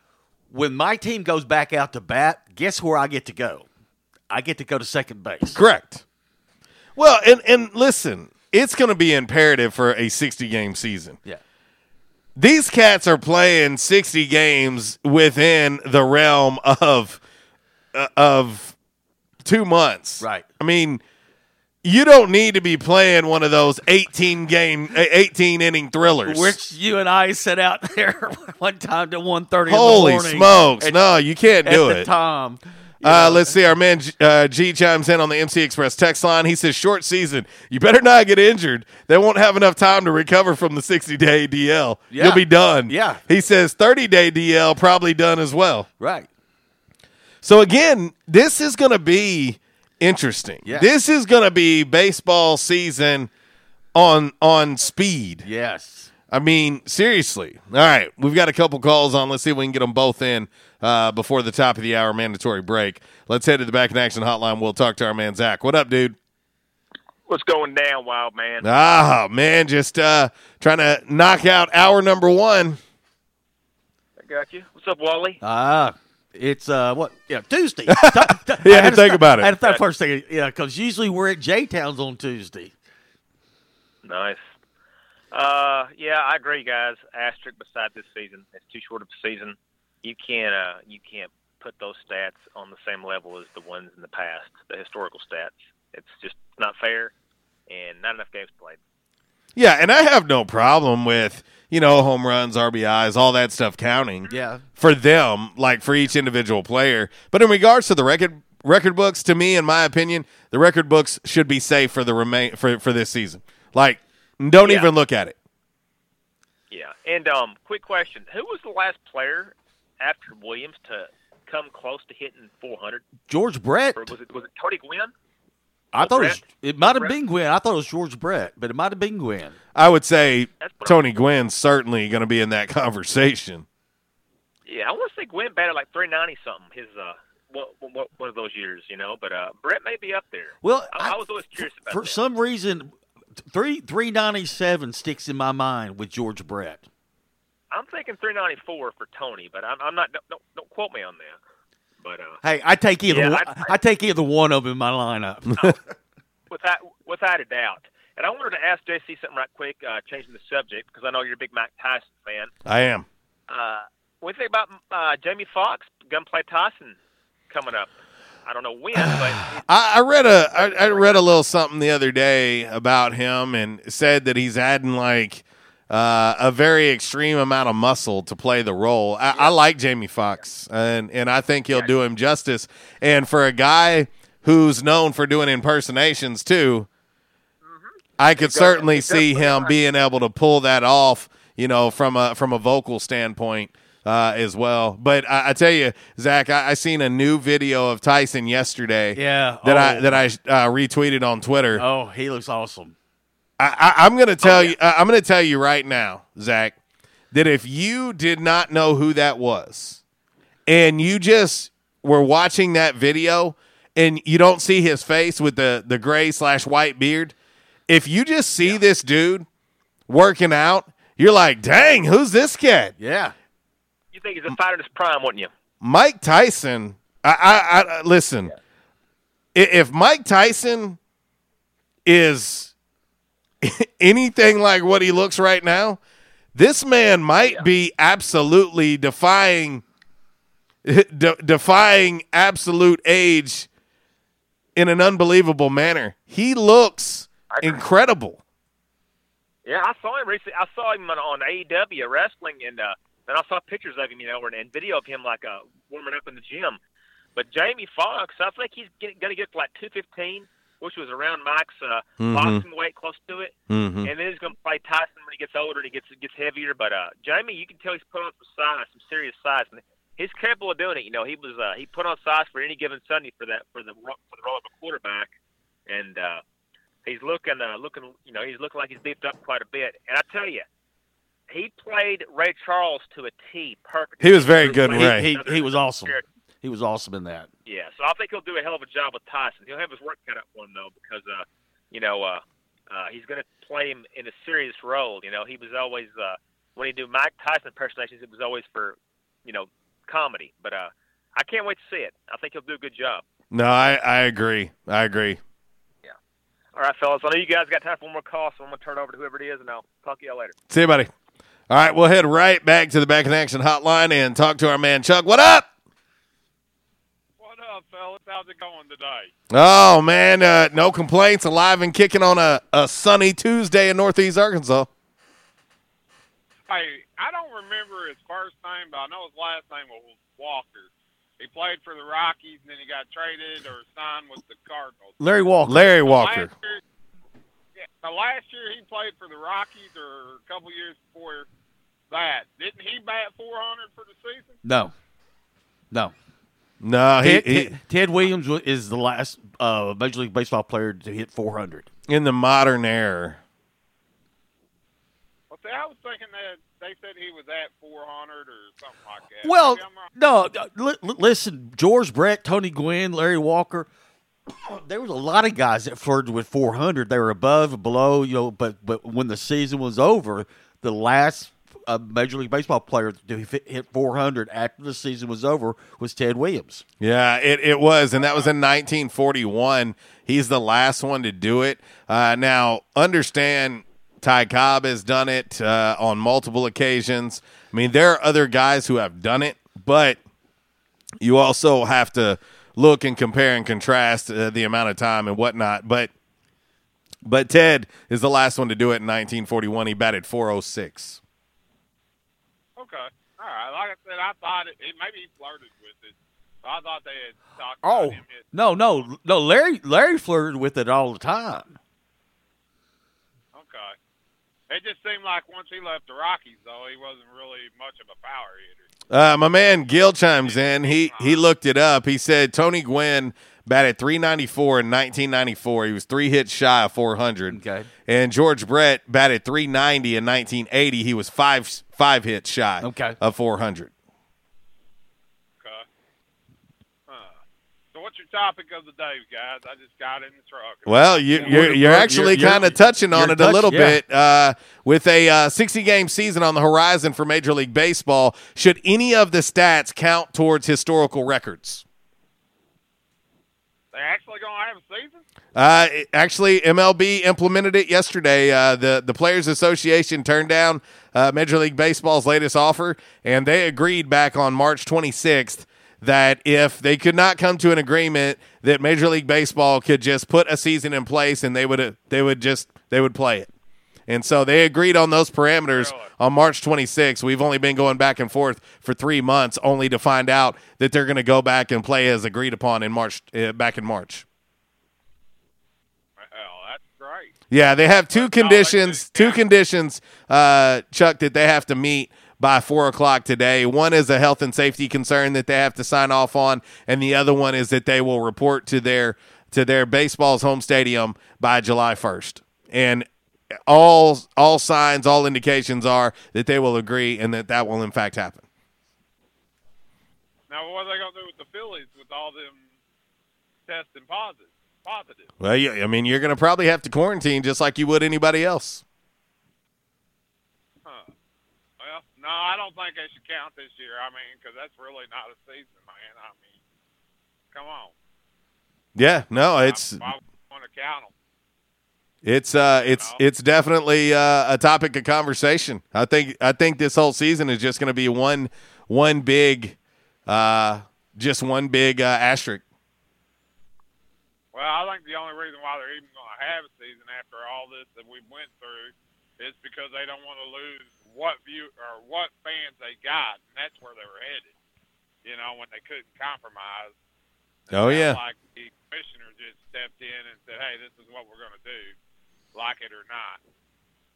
when my team goes back out to bat, guess where I get to go? I get to go to second base. Correct. Well, and and listen, it's going to be imperative for a 60 game season. Yeah. These cats are playing 60 games within the realm of uh, of 2 months. Right. I mean, you don't need to be playing one of those 18 game uh, 18 inning thrillers. Which you and I set out there one time to one thirty. Holy in the morning smokes. at- no, you can't do at the it. Tom. Uh, let's see. Our man G- uh, G chimes in on the MC Express text line. He says, "Short season. You better not get injured. They won't have enough time to recover from the 60 day DL. Yeah. You'll be done." Yeah. He says 30 day DL probably done as well. Right. So again, this is going to be interesting. Yeah. This is going to be baseball season on on speed. Yes. I mean, seriously. All right, we've got a couple calls on. Let's see if we can get them both in uh, before the top of the hour mandatory break. Let's head to the back in action hotline. We'll talk to our man Zach. What up, dude? What's going down, wild man? Ah, man, just uh, trying to knock out hour number one. I got you. What's up, Wally? Ah, it's uh what? Yeah, Tuesday. Yeah, I had to think start- about it. I had to think first thing. Yeah, because usually we're at J Towns on Tuesday. Nice. Uh, yeah, I agree, guys. Asterisk beside this season, it's too short of a season. You can't, uh, you can't put those stats on the same level as the ones in the past, the historical stats. It's just not fair, and not enough games played. Yeah, and I have no problem with you know home runs, RBIs, all that stuff counting. Yeah. for them, like for each individual player. But in regards to the record record books, to me, in my opinion, the record books should be safe for the remain for for this season. Like, don't Yeah. even look at it. Yeah. And um, quick question: Who was the last player after Williams to come close to hitting 400? George Brett. Or was it was it Tony Gwynn? I thought it, was, Brett? it might have been Gwynn. I thought it was George Brett, but it might have been Gwynn. I would say Tony Gwynn's certainly going to be in that conversation. Yeah, I want to say Gwynn batted like 390 something his uh, what, what one of those years, you know. But uh, Brett may be up there. Well, I, I was always curious about For that. some reason, three three ninety seven sticks in my mind with George Brett. I'm thinking 394 for Tony, but I'm, I'm not. Don't, don't, don't quote me on that. But uh, Hey, I take either Yeah, one, I- I, take either one of them in my lineup. without without a doubt. And I wanted to ask JC something right quick, uh, changing the subject because I know you're a big Mike Tyson fan. I am. Uh, what do you think about uh, Jamie Foxx, Gunplay Tyson, coming up? I don't know when, but I, I read a I, I read a little something the other day about him and said that he's adding like uh, a very extreme amount of muscle to play the role. I, I like Jamie Foxx and and I think he'll do him justice. And for a guy who's known for doing impersonations too, I could certainly see him being able to pull that off. You know, from a from a vocal standpoint. Uh, as well, but I, I tell you, Zach, I, I seen a new video of Tyson yesterday. Yeah, that I oh. that I uh, retweeted on Twitter. oh, he looks awesome. I, I, I'm going to tell you. I- I'm to tell you right now, Zach, that if you did not know who that was, and you just were watching that video, and you don't see his face with the the gray slash white beard, if you just see this dude working out, you're like, dang, who's this kid? Yeah. Think he's a fighter in his prime, wouldn't you? Mike Tyson. I, I, I listen. i If Mike Tyson is anything like what he looks right now, this man might be absolutely defying de- defying absolute age in an unbelievable manner. He looks incredible. Yeah, I saw him recently. I saw him on, on AEW wrestling, and uh, then I saw pictures of him, you know, and, and video of him like uh, warming up in the gym. But Jamie Foxx, I think he's going to get to like 215, which was around Mike's uh, Mhm. boxing weight, close to it. Mhm. And then he's going to play Tyson when he gets older and he gets gets heavier. But uh, Jamie, you can tell he's put on some size, some serious size, and he's capable of doing it. You know, he was uh, he put on size for any given Sunday for that for the for the role of a quarterback, and uh, he's looking uh, looking you know he's looking like he's beefed up quite a bit. And I tell you, he played Ray Charles to a T, perfect. He was very good, He, Ray. he, he was awesome. He was awesome in that. Yeah, so I think he'll do a hell of a job with Tyson. He'll have his work cut out for him though, because uh, you know, uh, uh, he's going to play him in a serious role. You know, he was always uh, when he do Mike Tyson impersonations, it was always for, you know, comedy. But uh, I can't wait to see it. I think he'll do a good job. No, I, I agree. I agree. Yeah. All right, fellas. I know you guys got time for one more call, so I'm going to turn it over to whoever it is, and I'll talk to y'all later. See you, buddy. All right, we'll head right back to the back in action hotline and talk to our man Chuck. What up? What up, fellas? How's it going today? Oh man, uh, no complaints. Alive and kicking on a, a sunny Tuesday in Northeast Arkansas. Hey, I don't remember his first name, but I know his last name was Walker. He played for the Rockies, and then he got traded or signed with the Cardinals. Larry Walker. Larry The Walker. Last year, yeah, the last year he played for the Rockies, or a couple years before that, didn't he bat 400 for the season? No, no. No, he, Ted, he Ted- Ted Williams is the last uh, Major League Baseball player to hit 400. in the modern era. Well, see, I was thinking that they said he was at 400 or something like that. Well, Maybe I'm wrong. no, uh, li- li- listen, George Brett, Tony Gwynn, Larry Walker. There was a lot of guys that flirted with 400. They were above, below, you know. But but when the season was over, the last uh, Major League Baseball player to hit hit 400 after the season was over was Ted Williams. Yeah, it, it was, and that was in 1941. He's the last one to do it. Uh, now, understand, Ty Cobb has done it uh, on multiple occasions. I mean, there are other guys who have done it, but you also have to look and compare and contrast uh, the amount of time and whatnot. But but Ted is the last one to do it in 1941. He batted 406. Okay. All right. Like I said, I thought it, it maybe he flirted with it. I thought they had talked Oh about him. Hit. no, no, no! Larry Larry flirted with it all the time. Okay. It just seemed like once he left the Rockies, though, he wasn't really much of a power hitter. Uh, my man Gil chimes in. He he looked it up. He said Tony Gwynn batted 394 in 1994. He was three hits shy of 400. Okay. And George Brett batted 390 in 1980. He was five five hits shy Okay. of 400. Okay. Huh. what's your topic of the day, guys? I just got in the truck. Well, you, Yeah, you're, you're actually kind of touching on you're it a little yeah. bit. Uh, with a uh, 60 game season on the horizon for Major League Baseball, should any of the stats count towards historical records? They actually gonna have a season? Uh, actually, MLB implemented it yesterday. Uh, the the Players Association turned down uh, Major League Baseball's latest offer, and they agreed back on March 26th that if they could not come to an agreement, that Major League Baseball could just put a season in place, and they would they would just they would play it. And so they agreed on those parameters on March 26th. We've only been going back and forth for three months, only to find out that they're going to go back and play as agreed upon in March, uh, back in March. Hell, that's great. Yeah, they have two conditions. Two conditions, uh, Chuck, that they have to meet by four o'clock today. One is a health and safety concern that they have to sign off on, and the other one is that they will report to their to their baseball's home stadium by July first. And all all signs, all indications are that they will agree, and that that will in fact happen. Now, what are they gonna do with the Phillies with all them testing positive? Positive. Well, yeah, I mean, you're going to probably have to quarantine just like you would anybody else. Huh. Well, no, I don't think they should count this year. I mean, because that's really not a season, man. I mean, come on. Yeah, no, it's I want to count them. It's uh, it's it's definitely uh, a topic of conversation. I think I think this whole season is just going to be one one big, uh, just one big uh, asterisk. Well, I think the only reason why they're even going to have a season after all this that we went through is because they don't want to lose what view or what fans they got, and that's where they were headed. You know, when they couldn't compromise. Oh yeah, Like the commissioner just stepped in and said, "Hey, this is what we're going to do, like it or not."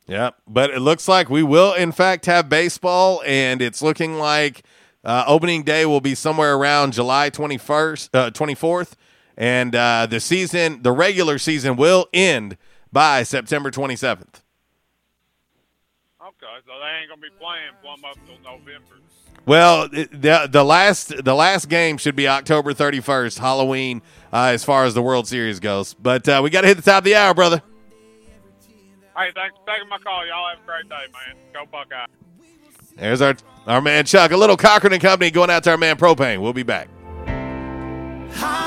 yeah. But it looks like we will in fact have baseball, and it's looking like uh, opening day will be somewhere around July twenty first, twenty fourth, and uh, the season, the regular season, will end by September twenty seventh. Okay, so they ain't going to be playing plumb up till November. Well, the the last the last game should be October 31st, Halloween, uh, as far as the World Series goes. But uh, we got to hit the top of the hour, brother. Hey, thanks for taking my call. Y'all have a great day, man. Go Buckeyes. There's our our man Chuck, a little Cochran and Company going out to our man Propane. We'll be back. Hallelujah.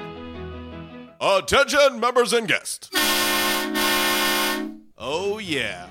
Attention, members and guests. Oh, yeah.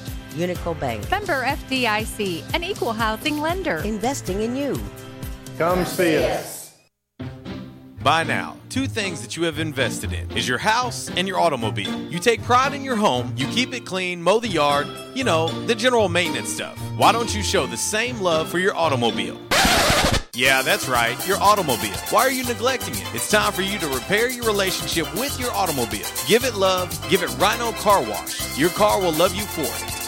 Unico Bank, Member FDIC, an equal housing lender. investing in you. Come see us. By now, two things that you have invested in is your house and your automobile. You take pride in your home, you keep it clean, mow the yard, you know, the general maintenance stuff. Why don't you show the same love for your automobile? Yeah, that's right, your automobile. Why are you neglecting it? It's time for you to repair your relationship with your automobile. Give it love, give it Rhino Car Wash. Your car will love you for it.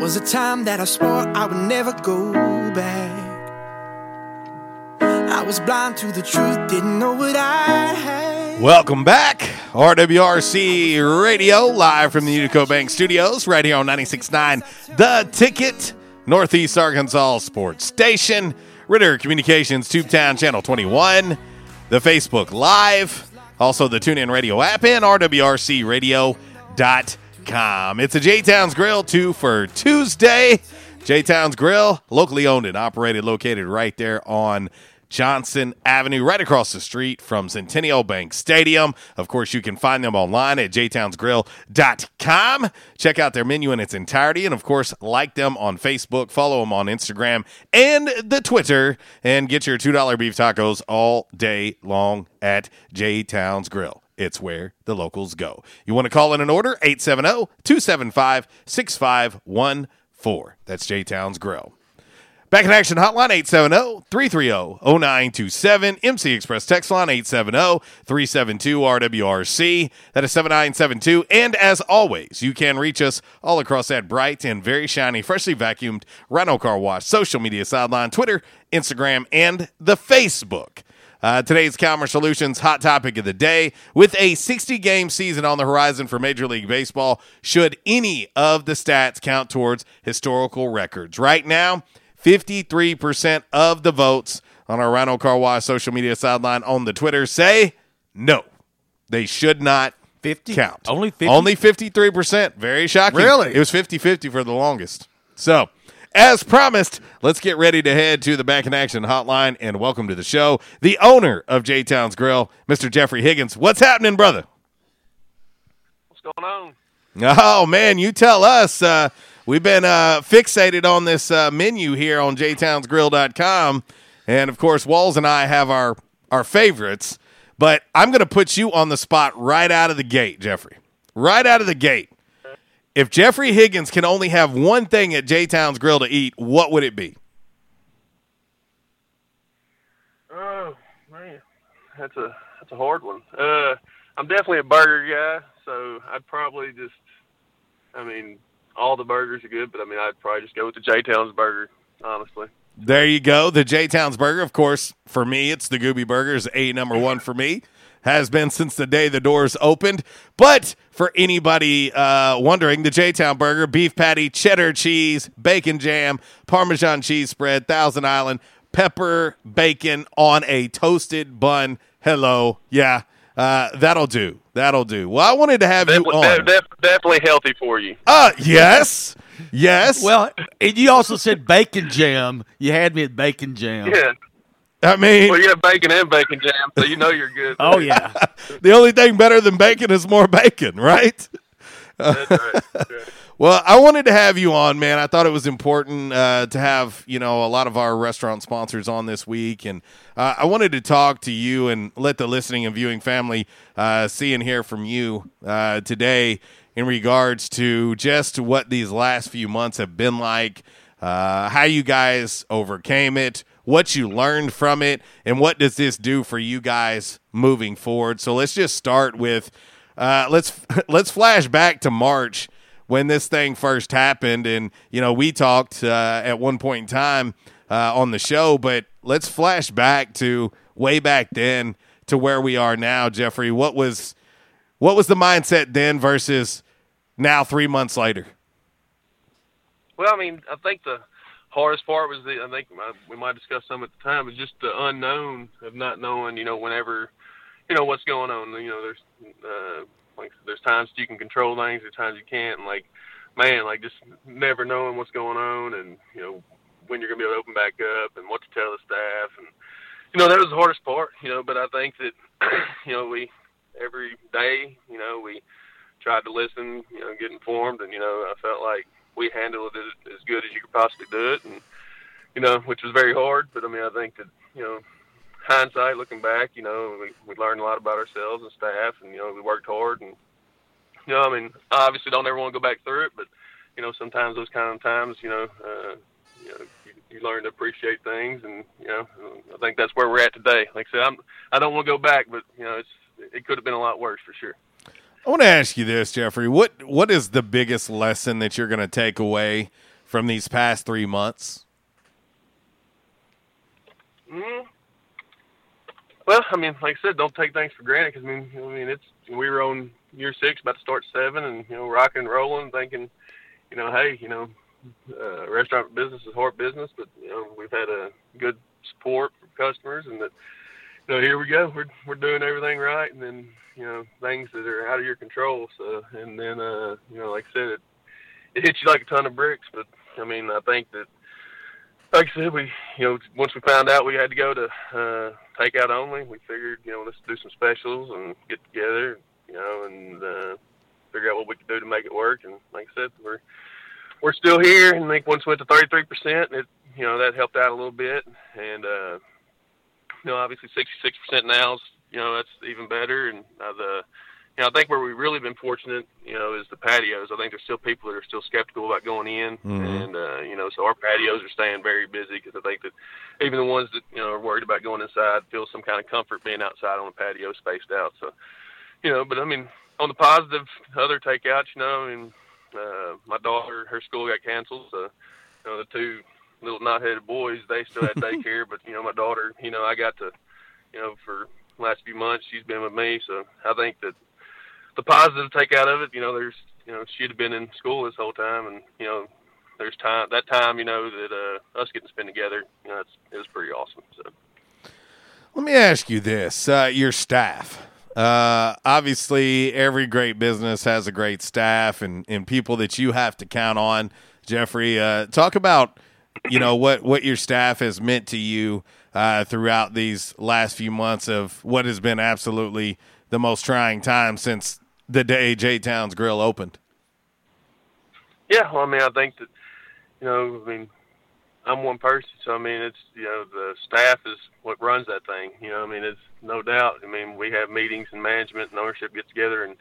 Was a time that I swore I would never go back. I was blind to the truth, didn't know what I had. Welcome back. RWRC Radio, live from the Unico Bank Studios, right here on 96.9 The Ticket, Northeast Arkansas Sports Station, Ritter Communications Tubetown Channel 21, the Facebook Live, also the TuneIn Radio app, and RWRCRadio.com. It's a J Towns Grill 2 for Tuesday. J Towns Grill, locally owned and operated, located right there on Johnson Avenue, right across the street from Centennial Bank Stadium. Of course, you can find them online at jtownsgrill.com. Check out their menu in its entirety. And of course, like them on Facebook, follow them on Instagram and the Twitter, and get your $2 beef tacos all day long at J Towns Grill. It's where the locals go. You want to call in an order? 870 275 6514. That's J Towns Grill. Back in action hotline 870-330-0927. MC Express text line 870-372-RWRC. That is 7972. And as always, you can reach us all across that bright and very shiny, freshly vacuumed Rhino Car Wash social media sideline, Twitter, Instagram, and the Facebook. Uh, today's Calmer Solutions hot topic of the day. With a 60 game season on the horizon for Major League Baseball, should any of the stats count towards historical records? Right now, 53% of the votes on our Rhino Car Wash social media sideline on the Twitter say no. They should not 50? count. Only 50? Only 53%. Very shocking. Really? It was 50 50 for the longest. So, as promised, let's get ready to head to the Back in Action hotline and welcome to the show the owner of J Town's Grill, Mr. Jeffrey Higgins. What's happening, brother? What's going on? Oh, man, you tell us. Uh, we've been uh, fixated on this uh, menu here on jtownsgrill.com. And of course, Walls and I have our, our favorites. But I'm going to put you on the spot right out of the gate, Jeffrey. Right out of the gate. If Jeffrey Higgins can only have one thing at J Town's Grill to eat, what would it be? Oh man, that's a that's a hard one. Uh, I'm definitely a burger guy, so I'd probably just, I mean, all the burgers are good, but I mean, I'd probably just go with the J Towns burger, honestly. There you go. The J Towns Burger. Of course, for me, it's the Gooby Burger is a number one for me. Has been since the day the doors opened. But for anybody uh, wondering, the J Town Burger, beef patty, cheddar cheese, bacon jam, Parmesan cheese spread, Thousand Island, pepper, bacon on a toasted bun. Hello. Yeah, uh, that'll do. That'll do. Well, I wanted to have you Definitely, on. de- def- definitely healthy for you. Uh, yes. Yes. Well, and you also said bacon jam. You had me at bacon jam. Yeah. I mean, Well, you have bacon and bacon jam, so you know you're good. Oh yeah. the only thing better than bacon is more bacon, right? That's right. That's right. Well, I wanted to have you on, man. I thought it was important uh, to have you know a lot of our restaurant sponsors on this week, and uh, I wanted to talk to you and let the listening and viewing family uh, see and hear from you uh, today in regards to just what these last few months have been like, uh, how you guys overcame it, what you learned from it, and what does this do for you guys moving forward. So let's just start with uh, let's let's flash back to March when this thing first happened, and you know we talked uh, at one point in time uh, on the show, but let's flash back to way back then to where we are now, Jeffrey. What was what was the mindset then versus now, three months later? Well, I mean, I think the hardest part was the I think uh, we might discuss some at the time is just the unknown of not knowing, you know, whenever, you know, what's going on. You know, there's uh, like there's times you can control things, there's times you can't, and like, man, like just never knowing what's going on, and you know when you're gonna be able to open back up, and what to tell the staff, and you know that was the hardest part. You know, but I think that you know we every day, you know, we tried to listen, you know, get informed, and you know, I felt like we handled it as good as you could possibly do it, and you know, which was very hard. But I mean, I think that you know, hindsight, looking back, you know, we we learned a lot about ourselves and staff, and you know, we worked hard, and you know, I mean, obviously don't ever want to go back through it, but you know, sometimes those kind of times, you know, uh, you know, you, you learn to appreciate things, and you know, I think that's where we're at today. Like I said, I'm I don't want to go back, but you know, it's it could have been a lot worse for sure. I want to ask you this, Jeffrey. What what is the biggest lesson that you're going to take away from these past three months? mm Well, I mean, like I said, don't take things for granted. Because I mean, I mean, it's we were on year six, about to start seven, and you know, rocking and rolling, thinking, you know, hey, you know, uh, restaurant business is hard business, but you know, we've had a good support from customers, and that, know, here we go, we're we're doing everything right, and then you know, things that are out of your control. So, and then, uh, you know, like I said, it it hits you like a ton of bricks. But I mean, I think that like I said, we you know once we found out we had to go to uh, takeout only, we figured you know let's do some specials and get together, you know, and uh, figure out what we could do to make it work. And like I said, we're we're still here, and I think once we went to thirty three percent, it you know that helped out a little bit, and uh, you know obviously sixty six percent now is you know that's even better, and uh, the you know, I think where we've really been fortunate, you know, is the patios. I think there's still people that are still skeptical about going in, Mhm. and uh, you know, so our patios are staying very busy because I think that even the ones that you know are worried about going inside feel some kind of comfort being outside on a patio spaced out. So, you know, but I mean, on the positive, other takeouts, you know, mean, uh, my daughter, her school got canceled, so you know, the two little knot-headed boys, they still had daycare, but you know, my daughter, you know, I got to, you know, for the last few months, she's been with me, so I think that the positive take out of it, you know, there's, you know, she'd have been in school this whole time, and you know, there's time that time, you know, that uh, us getting to spend together, you know, it's it was pretty awesome. So. Let me ask you this: uh, your staff. Uh, obviously, every great business has a great staff and, and people that you have to count on. Jeffrey, uh, talk about you know what what your staff has meant to you uh, throughout these last few months of what has been absolutely the most trying time since the day J Town's Grill opened. Yeah, well, I mean, I think that, you know, I mean, I'm one person, so I mean, it's you know, the staff is what runs that thing. You know, I mean, it's no doubt. I mean, we have meetings and management and ownership get together and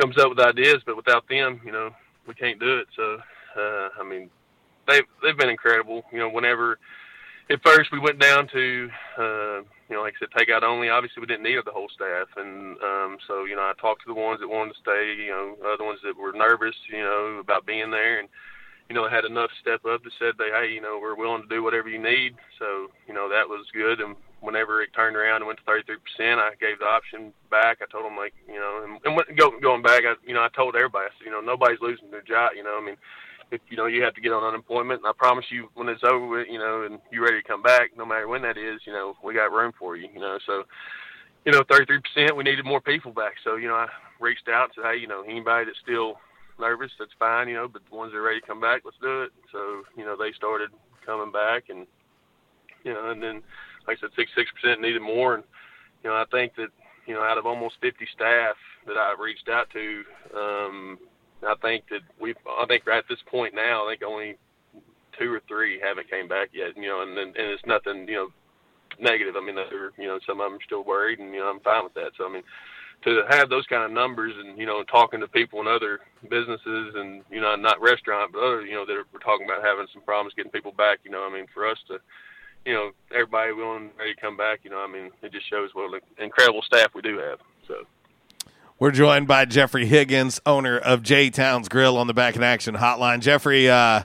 comes up with ideas, but without them, you know, we can't do it. So, uh, I mean, they've they've been incredible. You know, whenever at first we went down to, uh, you know, like I said, take out only. Obviously, we didn't need the whole staff, and um, so you know, I talked to the ones that wanted to stay. You know, other ones that were nervous, you know, about being there, and you know, had enough step up that said they, hey, you know, we're willing to do whatever you need. So, you know, that was good. And whenever it turned around and went to 33%, I gave the option back. I told them like, you know, and, and going back, I, you know, I told everybody, I said, you know, nobody's losing their job. You know, I mean, if you know you have to get on unemployment, and I promise you, when it's over with, you know, and you're ready to come back, no matter when that is, you know, we got room for you. You know, so you know, 33%, we needed more people back. So, you know, I reached out and said, hey, you know, anybody that's still nervous, that's fine, you know, but the ones that are ready to come back, let's do it. So, you know, they started coming back and, you know, and then, like I said, 66% needed more. And, you know, I think that, you know, out of almost 50 staff that I've reached out to, um, I think that we've, I think right at this point now, I think only two or three haven't came back yet, you know, and, and, and it's nothing, you know, negative. I mean, they're, you know, some of them are still worried, and you know, I'm fine with that. So, I mean, to have those kind of numbers, and you know, talking to people in other businesses, and you know, not restaurant, but other, you know, that we're talking about having some problems getting people back. You know, I mean, for us to, you know, everybody willing ready to come back. You know, I mean, it just shows what an incredible staff we do have. So. We're joined by Jeffrey Higgins, owner of J Town's Grill on the Back in Action Hotline. Jeffrey, uh,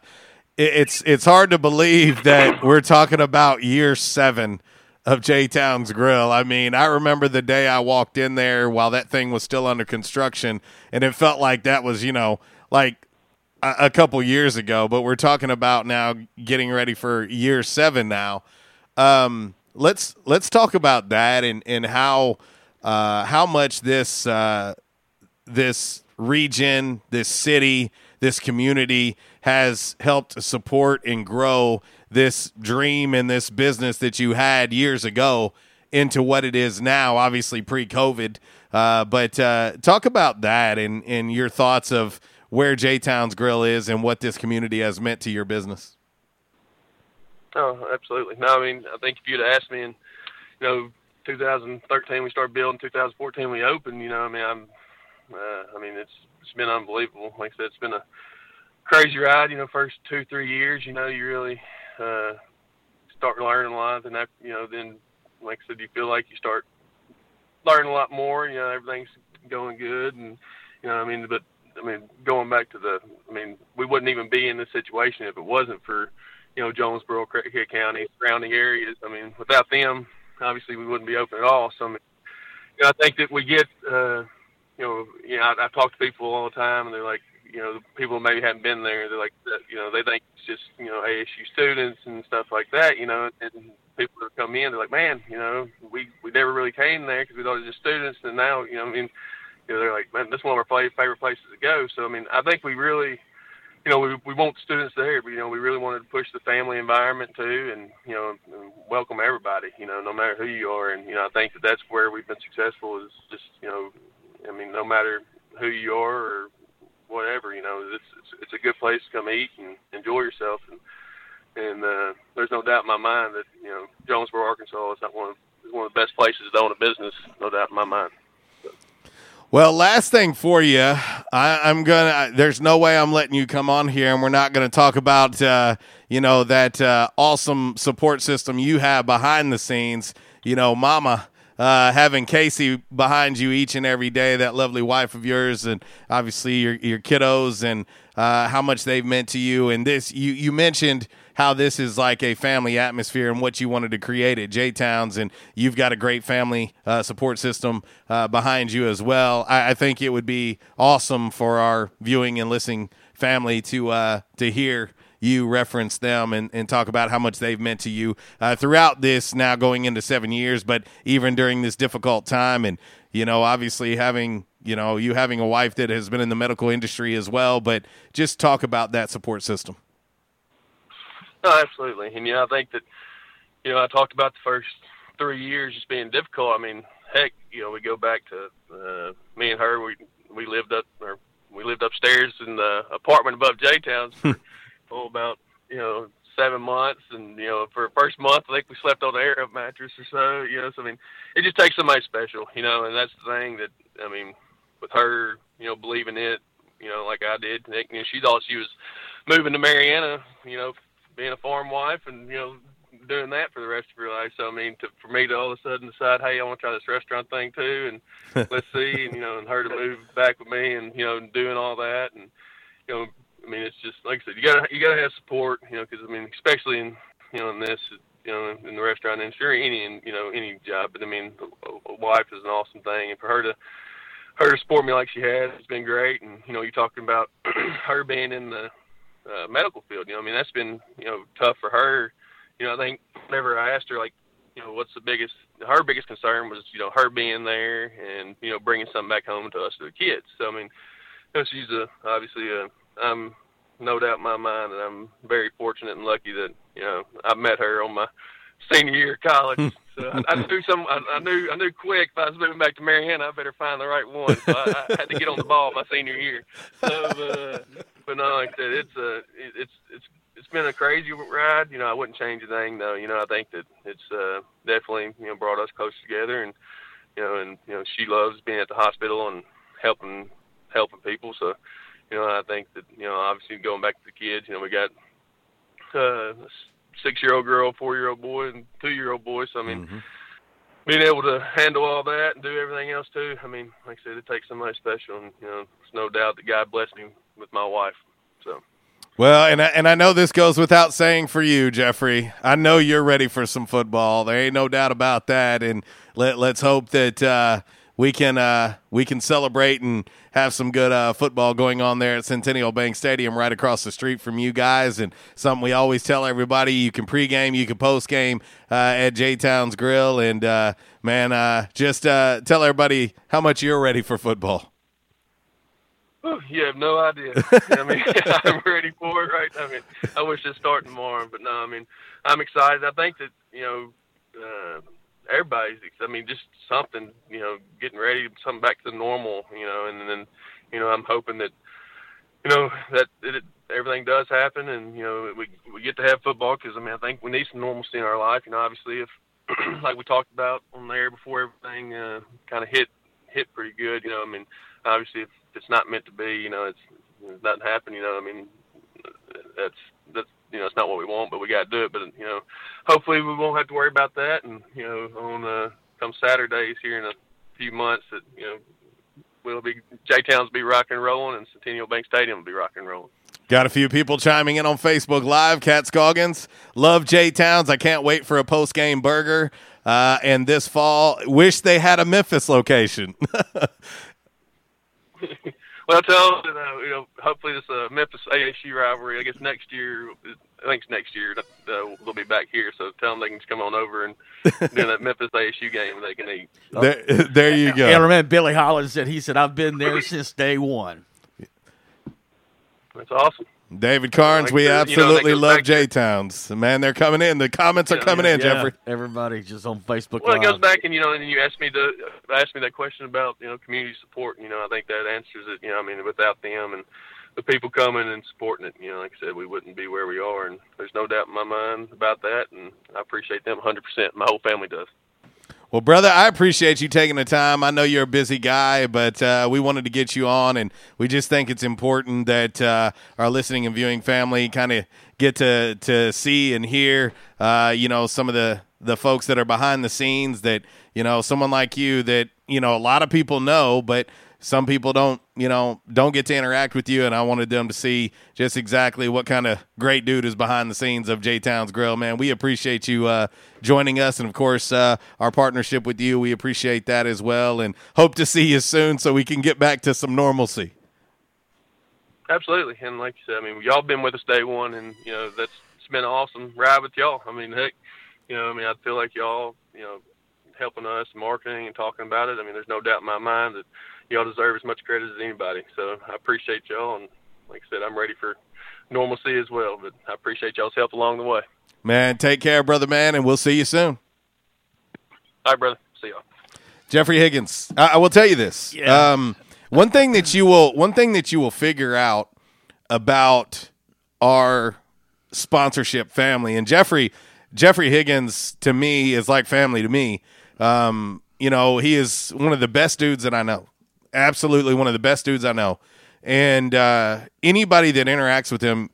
it- it's it's hard to believe that we're talking about year seven of J Town's Grill. I mean, I remember the day I walked in there while that thing was still under construction, and it felt like that was you know like a, a couple years ago. But we're talking about now getting ready for year seven now. Um, let's let's talk about that and and how uh, how much this uh, this region, this city, this community has helped support and grow this dream and this business that you had years ago into what it is now. Obviously, pre-COVID, uh, but uh, talk about that and and your thoughts of where J Town's Grill is and what this community has meant to your business. Oh, absolutely. No, I mean, I think if you'd asked me in, you know, 2013 we started building, 2014 we opened. You know, I mean, I'm, uh, I mean, it's it's been unbelievable. Like I said, it's been a crazy ride. You know, first two three years, you know, you really uh, start learning a lot, and that, you know, then like I said, you feel like you start learning a lot more. You know, everything's going good, and you know, I mean, but I mean, going back to the, I mean, we wouldn't even be in this situation if it wasn't for, you know, Jonesboro, Craighead County, surrounding areas. I mean, without them, obviously we wouldn't be open at all. So, I, mean, you know, I think that we get, uh, you know, you know, I, I talk to people all the time, and they're like, you know, the people maybe haven't been there, they're like, you know, they think it's just, you know, ASU students and stuff like that, you know, and people that come in, they're like, man, you know, we we never really came there because we thought it was just students, and now, you know, I mean, you know, they're like, man, this is one of our favorite places to go. So, I mean, I think we really you know, we we want students there, but you know, we really wanted to push the family environment too, and you know, welcome everybody. You know, no matter who you are, and you know, I think that that's where we've been successful. Is just you know, I mean, no matter who you are or whatever, you know, it's it's, it's a good place to come eat and enjoy yourself, and and uh, there's no doubt in my mind that you know, Jonesboro, Arkansas, is not one of one of the best places to own a business. No doubt in my mind. Well, last thing for you, I, I'm gonna. There's no way I'm letting you come on here, and we're not gonna talk about, uh, you know, that uh, awesome support system you have behind the scenes. You know, Mama, uh, having Casey behind you each and every day, that lovely wife of yours, and obviously your your kiddos, and uh, how much they've meant to you. And this, you you mentioned how this is like a family atmosphere and what you wanted to create at J Towns, and you've got a great family uh, support system uh, behind you as well. I, I, think it would be awesome for our viewing and listening family to uh, to hear you reference them and, and talk about how much they've meant to you uh, throughout this now going into seven years, but even during this difficult time. And, you know, obviously having, you know, you having a wife that has been in the medical industry as well, but just talk about that support system. No, absolutely. And, you know, I think that, you know, I talked about the first three years just being difficult. I mean, heck, you know, we go back to uh, me and her, we, we lived up, or we lived upstairs in the apartment above J Towns for oh, about, you know, seven months. And, you know, for the first month, I think we slept on an air up mattress or so, you know, so I mean, it just takes somebody special, you know, and that's the thing that, I mean, with her, you know, believing it, you know, like I did, Nick, you know, she thought she was moving to Marianna, you know, being a farm wife and you know doing that for the rest of your life. So I mean, to, for me to all of a sudden decide, hey, I want to try this restaurant thing too, and let's see, and you know, and her to move back with me, and you know, doing all that, and you know, I mean, it's just like I said, you gotta you gotta have support, you know, because I mean, especially in you know in this, you know, in the restaurant industry, any in you know any job, but I mean, a, a wife is an awesome thing, and for her to her to support me like she has, it's been great, and you know, you're talking about her being in the uh, medical field. You know, I mean, that's been you know tough for her. You know, I think whenever I asked her like, you know, what's the biggest her biggest concern was you know her being there and you know bringing something back home to us to the kids. So I mean, you know, she's a obviously a I'm no doubt in my mind that I'm very fortunate and lucky that you know I met her on my senior year of college. So I, I knew some. I, I knew. I knew quick. If I was moving back to Marianna, I better find the right one. So I, I had to get on the ball my senior year. So, uh, but no, like I said, it's a. It's it's it's been a crazy ride. You know, I wouldn't change a thing though. You know, I think that it's uh, definitely you know brought us close together, and you know, and you know, she loves being at the hospital and helping helping people. So, you know, I think that you know, obviously going back to the kids, you know, we got. Uh, six year old girl, four year old boy, and two year old boy. So I mean, Mm-hmm. being able to handle all that and do everything else too. I mean, like I said, it takes somebody special, and you know, there's no doubt that God blessed me with my wife. So Well, and I, and I know this goes without saying for you, Jeffrey. I know you're ready for some football. There ain't no doubt about that. And let let's hope that uh, we can uh, we can celebrate and have some good uh, football going on there at Centennial Bank Stadium, right across the street from you guys. And something we always tell everybody: you can pregame, you can postgame uh, at J Town's Grill. And uh, man, uh, just uh, tell everybody how much you're ready for football. Whew, you have no idea. I mean, I'm ready for it right. I mean, I wish it started tomorrow, but no. I mean, I'm excited. I think that you know. Uh, everybody's i mean just something you know getting ready something back to normal you know and then you know i'm hoping that you know that it, everything does happen and you know we we get to have football because i mean i think we need some normalcy in our life you know obviously if like we talked about on there before everything uh kind of hit hit pretty good you know i mean obviously if it's not meant to be you know it's it doesn't happen you know i mean that's that's you know it's not what we want, but we got to do it. But you know, hopefully we won't have to worry about that. And you know, on uh, come Saturdays here in a few months, that you know we'll be J Towns be rock and rolling, and Centennial Bank Stadium will be rock and rolling. Got a few people chiming in on Facebook Live. Cat Scoggins, love J Towns. I can't wait for a post game burger. Uh, and this fall, wish they had a Memphis location. well, tell them, uh, you know, hopefully this uh, Memphis ASU rivalry. I guess next year, I think it's next year. Uh, we'll be back here, so tell them they can just come on over and do that Memphis ASU game. They can eat. there, there you go. Yeah, I remember Billy Hollins said he said I've been there since day one. That's awesome. David Carnes, Like we the- you know, absolutely love back J Towns. Man, they're coming in. The comments are Yeah, coming in, Yeah, Jeffrey. Everybody just on Facebook Well, it goes back and you know, and you asked me to asked me that question about you know community support. And, you know, I think that answers it. You know, I mean, without them and the people coming and supporting it, you know, like I said, we wouldn't be where we are. And there's no doubt in my mind about that. And I appreciate them 100. percent My whole family does. Well, brother, I appreciate you taking the time. I know you're a busy guy, but uh, we wanted to get you on, and we just think it's important that uh, our listening and viewing family kind of get to to see and hear, uh, you know, some of the the folks that are behind the scenes. That you know, someone like you that you know a lot of people know, but some people don't you know don't get to interact with you and i wanted them to see just exactly what kind of great dude is behind the scenes of j towns grill man we appreciate you uh, joining us and of course uh, our partnership with you we appreciate that as well and hope to see you soon so we can get back to some normalcy Absolutely, and like you said, I mean, y'all been with us day one, and you know that's it's been an awesome ride with y'all. I mean, heck, you know, I mean, I feel like y'all, you know, helping us marketing and talking about it. I mean, there's no doubt in my mind that y'all deserve as much credit as anybody. So I appreciate y'all, and like I said, I'm ready for normalcy as well. But I appreciate y'all's help along the way. man take care brother man and we'll see you soon All right, brother. See y'all. Jeffrey Higgins. I, I will tell you this. Yeah. Um, one thing that you will one thing that you will figure out about our sponsorship family and Jeffrey Jeffrey Higgins to me is like family to me. Um, you know, he is one of the best dudes that I know. Absolutely one of the best dudes I know. And uh, anybody that interacts with him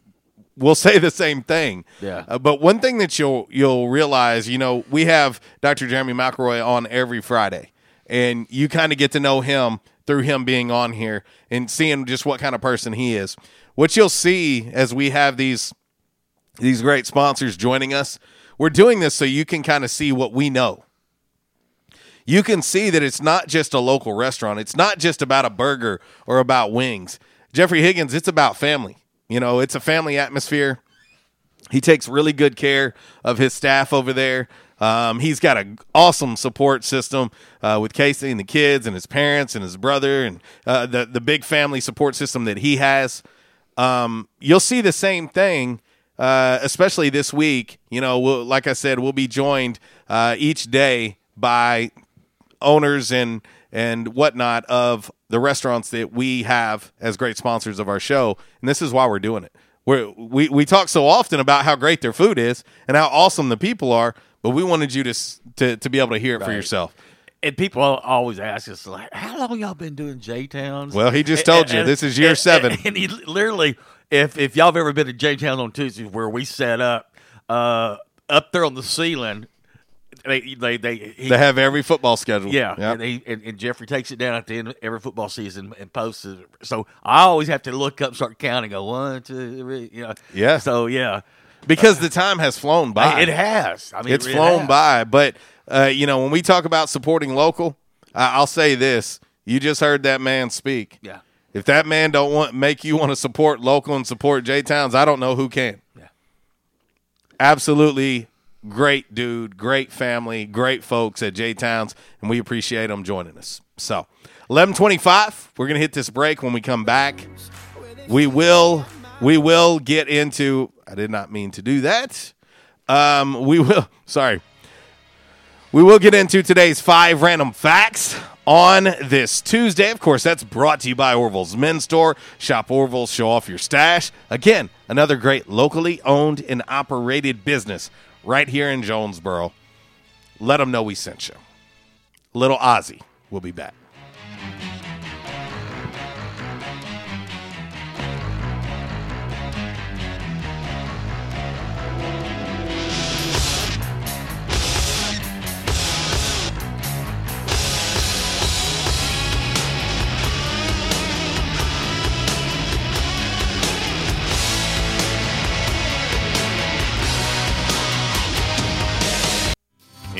will say the same thing. Yeah. Uh, but one thing that you'll you'll realize, you know, we have Dr. Jeremy McElroy on every Friday, and you kind of get to know him through him being on here and seeing just what kind of person he is. What you'll see as we have these these great sponsors joining us, we're doing this so you can kind of see what we know. You can see that it's not just a local restaurant. It's not just about a burger or about wings. Jeffrey Higgins, it's about family. You know, it's a family atmosphere. He takes really good care of his staff over there. Um, he's got an awesome support system uh, with Casey and the kids and his parents and his brother and uh, the the big family support system that he has. Um, you'll see the same thing, uh, especially this week. You know, we'll, like I said, we'll be joined uh, each day by owners and and whatnot of the restaurants that we have as great sponsors of our show, and this is why we're doing it. We're, we we talk so often about how great their food is and how awesome the people are, but we wanted you to to, to be able to hear it for yourself. And people always ask us like, "How long y'all been doing J Towns?" Well, he just told you, this is year seven. And, he literally, if if y'all have ever been to J Towns on Tuesdays, where we set up, uh, up there on the ceiling, they they they he, They have every football schedule. yeah, Yep. and, he, and, and Jeffrey takes it down at the end of every football season and posts it. So I always have to look up, start counting, go one, two, three, you know. Yeah. So yeah, because the time has flown by. It has. I mean, it's it flown has. by. But uh, you know, when we talk about supporting local, I'll say this: you just heard that man speak. Yeah. If that man don't want make you want to support local and support J Towns, I don't know who can. Yeah. Absolutely great dude, great family, great folks at J Towns, and we appreciate them joining us. So, eleven twenty-five. We're gonna hit this break. When we come back, we will we will get into. I did not mean to do that. Um, we will. Sorry. We will get into today's five random facts on this Tuesday. Of course, that's brought to you by Orville's Men's Store. Shop Orville's, show off your stash. Again, another great locally owned and operated business right here in Jonesboro. Let them know we sent you. Little Ozzy will be back.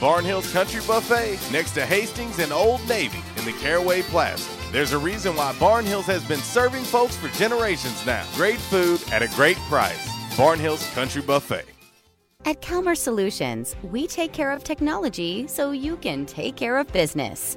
Barnhill's Country Buffet next to Hastings and Old Navy in the Caraway Plaza. There's a reason why Barnhills has been serving folks for generations now. Great food at a great price. Barnhills Country Buffet. At Calmer Solutions, we take care of technology so you can take care of business.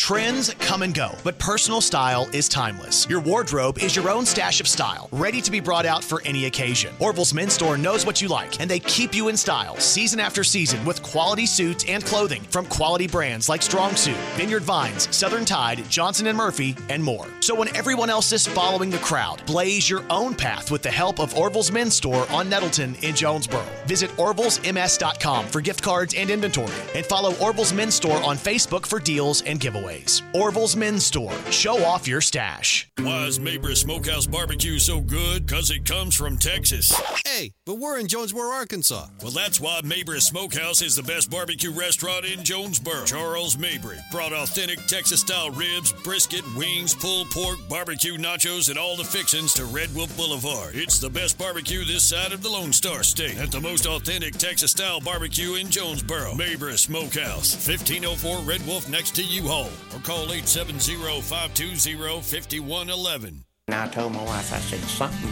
Trends come and go, but personal style is timeless. Your wardrobe is your own stash of style, ready to be brought out for any occasion. Orville's Men's Store knows what you like, and they keep you in style season after season with quality suits and clothing from quality brands like Strong Suit, Vineyard Vines, Southern Tide, Johnson Murphy, and more. So when everyone else is following the crowd, blaze your own path with the help of Orville's Men's Store on Nettleton in Jonesboro. Visit orvillesms.com for gift cards and inventory, and follow Orville's Men's Store on Facebook for deals and giveaways. Orville's Men's Store. Show off your stash. Why is Mabry Smokehouse Barbecue so good? Because it comes from Texas. Hey, but we're in Jonesboro, Arkansas. Well, that's why Mabry Smokehouse is the best barbecue restaurant in Jonesboro. Charles Mabry brought authentic Texas style ribs, brisket, wings, pulled pork, barbecue nachos, and all the fixins to Red Wolf Boulevard. It's the best barbecue this side of the Lone Star State at the most authentic Texas style barbecue in Jonesboro. Mabry Smokehouse, 1504 Red Wolf next to U-Haul or call 870-520-5111. And I told my wife, I said, something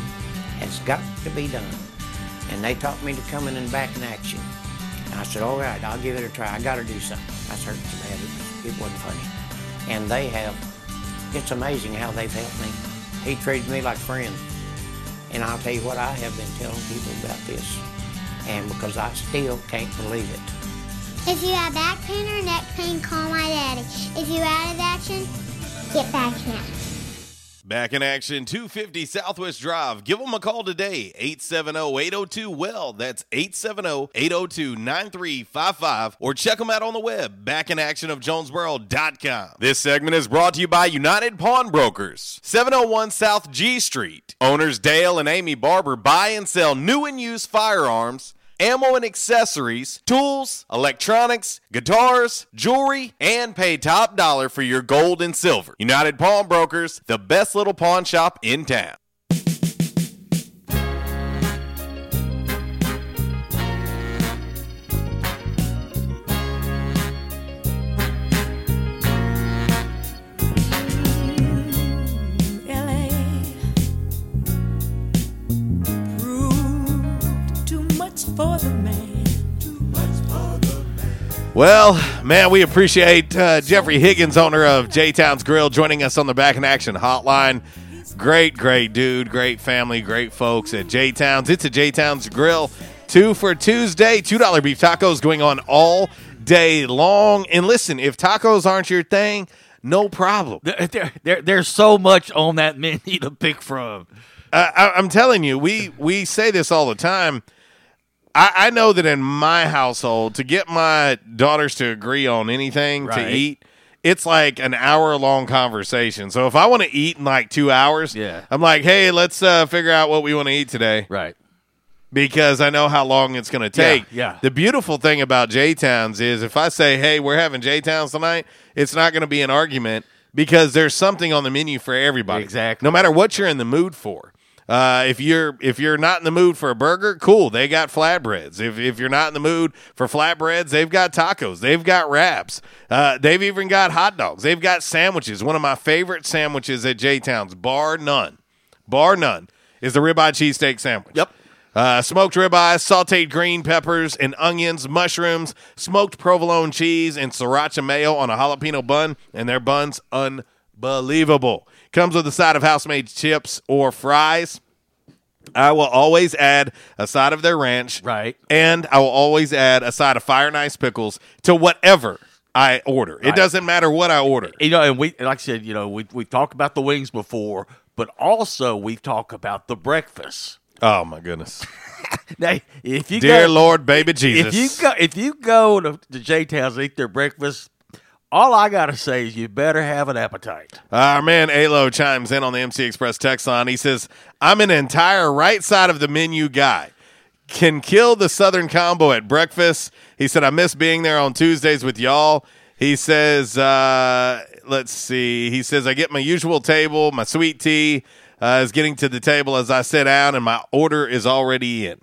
has got to be done. And they taught me to come in and back in action. And I said, all right, I'll give it a try. I got to do something. I so it, it wasn't funny. And they have, it's amazing how they've helped me. He treated me like friends. And I'll tell you what, I have been telling people about this. And because I still can't believe it. If you have back pain or neck pain, call my daddy. If you're out of action, get back action. Back in action, 250 Southwest Drive. Give them a call today, 870-802-WELL. That's 870-802-9355. Or check them out on the web, backinactionofjonesboro.com. This segment is brought to you by United Pawnbrokers, 701 South G Street. Owners Dale and Amy Barber buy and sell new and used firearms, ammo and accessories, tools, electronics, guitars, jewelry, and pay top dollar for your gold and silver. United Pawnbrokers, the best little pawn shop in town. For the man. Well, man, we appreciate uh, Jeffrey Higgins, owner of J Towns Grill, joining us on the Back in Action hotline. Great, great dude, great family, great folks at J Towns. It's a J Towns Grill. Two for Tuesday, $2 beef tacos going on all day long. And listen, if tacos aren't your thing, no problem. There, there, there- there's so much on that menu to pick from. Uh, I, I'm telling you, we we say this all the time. I, I know that in my household, to get my daughters to agree on anything to eat, it's like an hour long conversation. So if I want to eat in like two hours, Yeah. I'm like, hey, let's uh, figure out what we want to eat today, Right. because I know how long it's going to take. yeah. The beautiful thing about J Towns is if I say, hey, we're having J Towns tonight, it's not going to be an argument because there's something on the menu for everybody. Exactly. No matter what you're in the mood for. Uh, if you're if you're not in the mood for a burger, cool. They got flatbreads. If if you're not in the mood for flatbreads, they've got tacos. They've got wraps. Uh, they've even got hot dogs. They've got sandwiches. One of my favorite sandwiches at J Towns, bar none, bar none, is the ribeye cheesesteak sandwich. Yep. Uh, smoked ribeye, sauteed green peppers and onions, mushrooms, smoked provolone cheese, and sriracha mayo on a jalapeno bun, and their buns unbelievable. Comes with a side of house-made chips or fries. I will always add a side of their ranch, right? And I will always add a side of fire and ice pickles to whatever I order. It Right. doesn't matter what I order. You know, and we, like I said, you know, we we talked about the wings before, but also we've talked about the breakfast. Oh my goodness! Now, if you Dear go, Lord, baby Jesus, if you go, if you go to, to J'Town's and eat their breakfast, all I gotta say is you better have an appetite. Our man Alo chimes in on the MC Express text line. He says, I'm an entire right side of the menu guy. Can kill the Southern combo at breakfast. He said, I miss being there on Tuesdays with y'all. He says, uh, let's see. He says, I get my usual table. My sweet tea uh, is getting to the table as I sit down, and my order is already in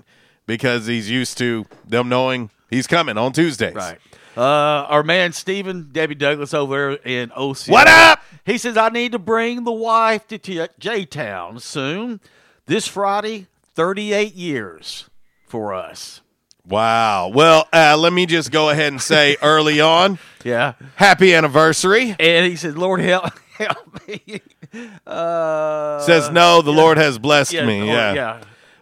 because he's used to them knowing he's coming on Tuesdays. Right. Uh, our man Stephen Debbie Douglas over there in OC. What up? He says I need to bring the wife to T- J Town soon. This Friday, thirty-eight years for us. Wow. Well, uh, let me just go ahead and say early on, Yeah. happy anniversary. And he said, "Lord help, help me." Uh, Says no, the yeah. Lord has blessed Yeah, me. Lord, yeah. yeah.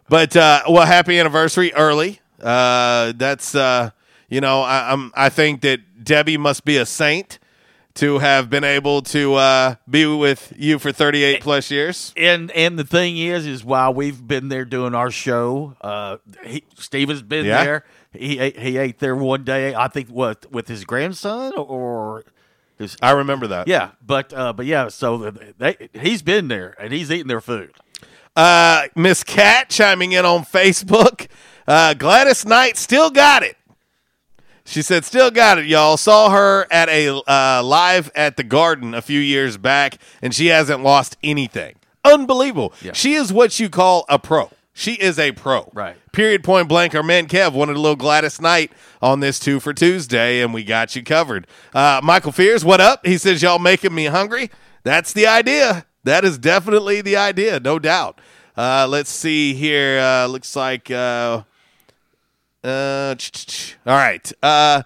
But uh, well, happy anniversary early. Uh, that's uh, you know, I, I'm I think that Debbie must be a saint to have been able to uh, be with you for 38 plus years. And and the thing is, is while we've been there doing our show, uh, he, Steven's been Yeah. there. He ate, he ate there one day. I think what with his grandson or his. I remember that. Yeah, but uh, but yeah, so they, he's been there and he's eating their food. Uh, Miss Cat chiming in on Facebook. Uh, Gladys Knight still got it. She said, "Still got it, y'all." Saw her at a uh, live at the Garden a few years back, and she hasn't lost anything. Unbelievable. She is what you call a pro. She is a pro. Right. Period. Point blank. Our man Kev wanted a little Gladys Knight on this two for Tuesday, and we got you covered. Uh, Michael Fears, what up? He says, "Y'all making me hungry." That's the idea. That is definitely the idea, no doubt. Uh, let's see here. Uh, looks like. Uh, all right. Uh,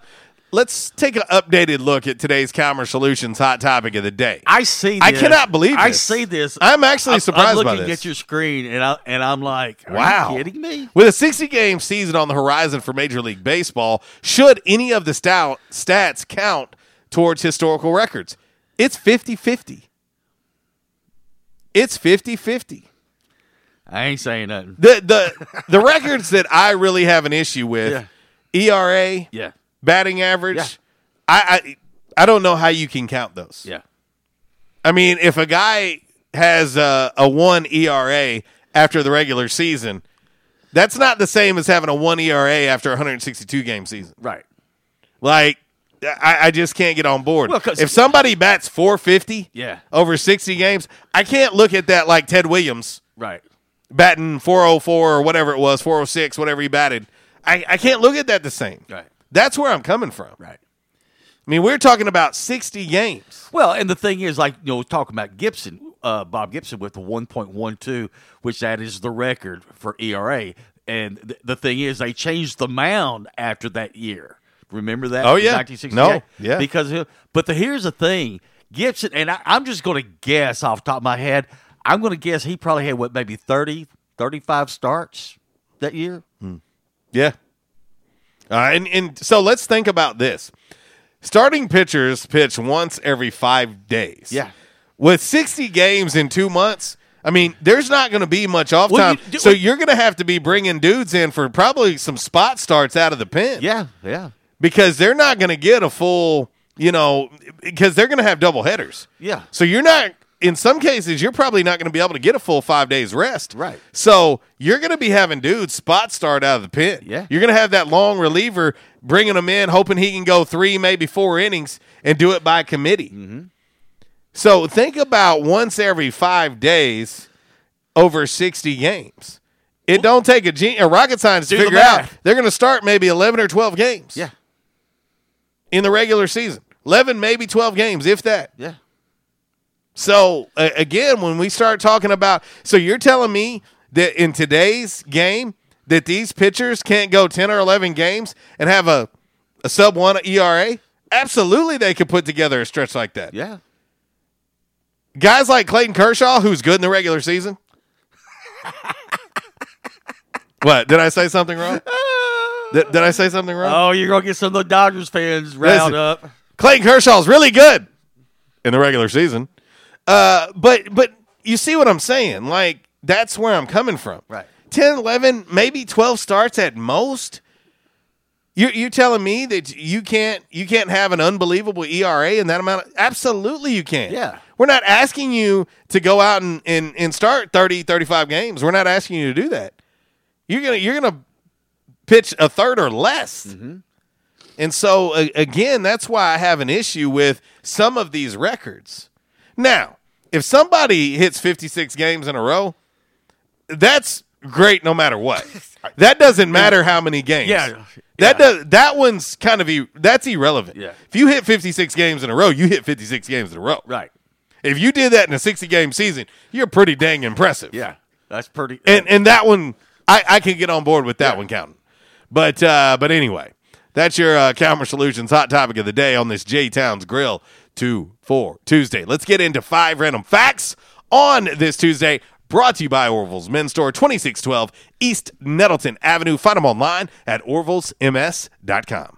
let's take an updated look at today's Commerce Solutions hot topic of the day. I see. I cannot believe I see this. I'm actually I'm- surprised I'm by looking this. at your screen and I and I'm like, are Wow. you kidding me? With a 60 game season on the horizon for Major League Baseball, should any of the stout stats count towards historical records? It's 50 50. It's 50 50. I ain't saying nothing. The, the, the records that I really have an issue with ERA, Yeah. batting average, Yeah. I, I, I don't know how you can count those. Yeah. I mean, if a guy has a, a one ERA after the regular season, that's not the same as having a one ERA after a 162 game season. Right. Like, I, I just can't get on board. Well, if somebody bats 450 Yeah. over 60 games, I can't look at that like Ted Williams Right. Batting 404 or whatever it was, 406, whatever he batted. I, I can't look at that the same. Right. That's where I'm coming from. Right. I mean, we're talking about 60 games. Well, and the thing is, like you know, talking about Gibson, uh, Bob Gibson with the one point one two, which that is the record for ERA. And th- the thing is, they changed the mound after that year Remember that? Oh, yeah. 1968? No, yeah. Because, but the, here's the thing Gibson, and I, I'm just going to guess off the top of my head, I'm going to guess he probably had, what, maybe 30, 35 starts that year? Yeah. Uh, and and so let's think about this. Starting pitchers pitch once every five days. Yeah. With 60 games in two months, I mean, there's not going to be much off Well, time. you do- so you're going to have to be bringing dudes in for probably some spot starts out of the pen. Yeah, yeah. Because they're not going to get a full, you know, because they're going to have double headers. Yeah. So you're not. In some cases, you're probably not going to be able to get a full five days rest. Right. So you're going to be having dudes spot start out of the pin. Yeah. You're going to have that long reliever bringing him in, hoping he can go three, maybe four innings, and do it by committee. Mm-hmm. So think about once every five days over 60 games. It don't take a, gen- a rocket science to Do the figure out. They're going to start maybe 11 or 12 games. Yeah. In the regular season. 11, maybe 12 games, if that. Yeah. So uh, again, when we start talking about, so you're telling me that in today's game that these pitchers can't go ten or eleven games and have a a sub one ERA? Absolutely, they could put together a stretch like that. Yeah. Guys like Clayton Kershaw, who's good in the regular season. what did I say something wrong? Did, did I say something wrong? Oh, you're going to get some of the Dodgers fans riled Listen, up. Clayton Kershaw's really good in the regular season. Uh, but but you see what I'm saying? Like that's where I'm coming from. Right. 10, 11, maybe 12 starts at most. You you telling me that you can't you can't have an unbelievable ERA in that amount? Of, absolutely you can. Yeah. We're not asking you to go out and, and, and start 30, 35 games. We're not asking you to do that. You're gonna you're gonna pitch a third or less. Mm-hmm. And so a- again, that's why I have an issue with some of these records. Now, if somebody hits 56 games in a row, that's great no matter what. That doesn't matter how many games. Yeah. That does that one's kind of e- that's irrelevant. Yeah. If you hit 56 games in a row, you hit 56 games in a row. Right. If you did that in a 60 game season, you're pretty dang impressive. Yeah. That's pretty. And and that one I, I can get on board with that one counting. But uh, but anyway, that's your uh, Calmer Solutions hot topic of the day on this J'Town's Grill two for Tuesday. Let's get into five random facts on this Tuesday. Brought to you by Orville's Men's Store, 2612 East Nettleton Avenue. Find them online at orvillesms.com.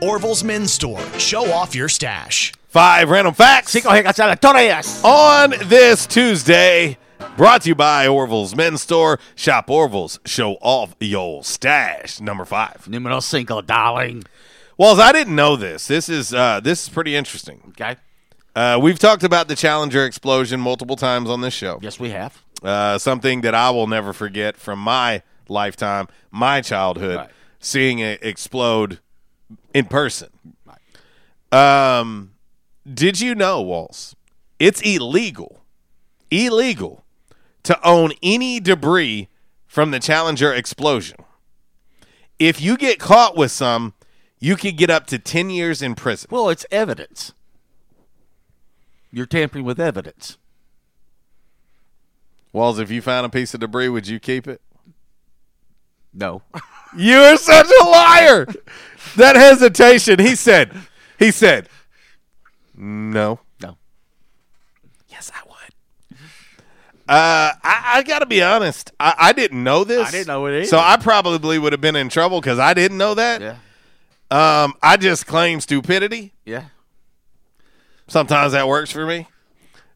Orville's Men's Store. Show off your stash. Five random facts on this Tuesday. Brought to you by Orville's Men's Store. Shop Orville's. Show off your stash. Number five. Numero cinco, darling. Well, I didn't know this. This is uh, this is pretty interesting. Okay. Uh, we've talked about the Challenger explosion multiple times on this show. Yes, we have. Uh, something that I will never forget from my lifetime, my childhood, Right. seeing it explode in person. Um, did you know, Walls? It's illegal, illegal to own any debris from the Challenger explosion. If you get caught with some, you could get up to 10 years in prison. Well, it's evidence. You're tampering with evidence. Walls, if you found a piece of debris, would you keep it? No. You are such a liar. that hesitation. He said, he said, no. No. Yes, I would. Uh, I, I got to be honest. I, I didn't know this. I didn't know it either. So I probably would have been in trouble because I didn't know that. Yeah. Um, I just claim stupidity. Yeah. Sometimes that works for me.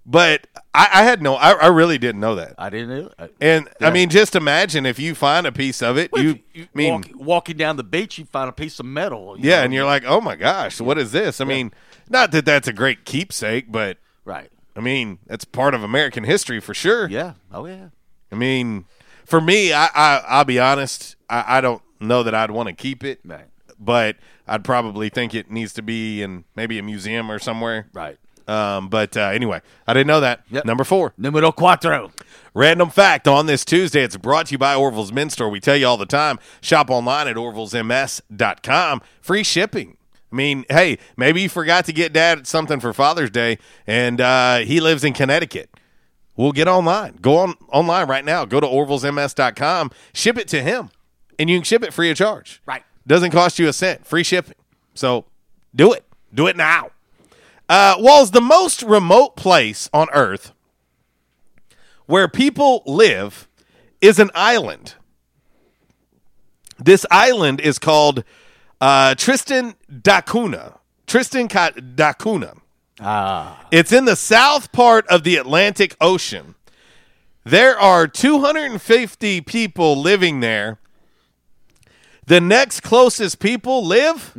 But I, I had no, I, I really didn't know that. I didn't know. I- And Yeah. I mean, just imagine if you find a piece of it, Well, you, you mean, walk, walking down the beach, you find a piece of metal. yeah, know. and you're like, oh my gosh, what is this? I mean, not that that's a great keepsake, but right. I mean, that's part of American history for sure. Yeah. Oh yeah. I mean, for me, I, I I'll be honest, I, I don't know that I'd want to keep it. Right. but I'd probably think it needs to be in maybe a museum or somewhere. Right. Um, but uh, anyway, I didn't know that. Number four. Numero cuatro. Random fact on this Tuesday. It's brought to you by Orville's Men's Store. We tell you all the time. Shop online at orvillesms.com. Free shipping. I mean, hey, maybe you forgot to get dad something for Father's Day, and uh, he lives in Connecticut. We'll get online. Go on online right now. Go to orvillesms.com. Ship it to him, and you can ship it free of charge. Right. Doesn't cost you a cent. Free shipping. So do it. Do it now. Uh, Walls, the most remote place on Earth where people live is an island. This island is called uh, Tristan da Cunha. Tristan da Cunha. Ah. It's in the south part of the Atlantic Ocean. There are 250 people living there. The next closest people live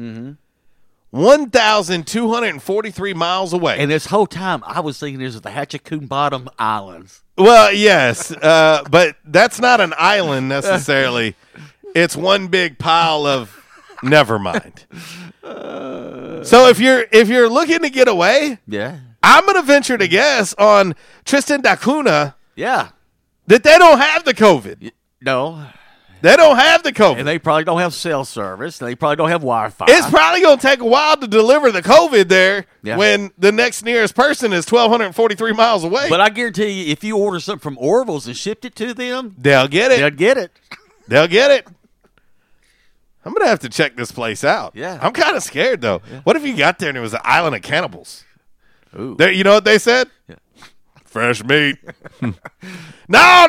1,243 miles away. And this whole time, I was thinking this is the Hatchacoon Bottom Islands. Well, yes, uh, but that's not an island necessarily. it's one big pile of. Never mind. So if you're if you're looking to get away, Yeah. I'm gonna venture to guess on Tristan da Cunha Yeah. that they don't have the COVID. No. They don't have the COVID. And they probably don't have cell service. They probably don't have Wi Fi. It's probably going to take a while to deliver the COVID there Yeah. when the next nearest person is 1,243 miles away. But I guarantee you, if you order something from Orville's and shipped it to them, They'll get it. they'll get it. They'll get it. I'm going to have to check this place out. Yeah. I'm kind of scared, though. What if you got there and it was an island of cannibals? Ooh. You know what they said? Yeah. Fresh meat. no,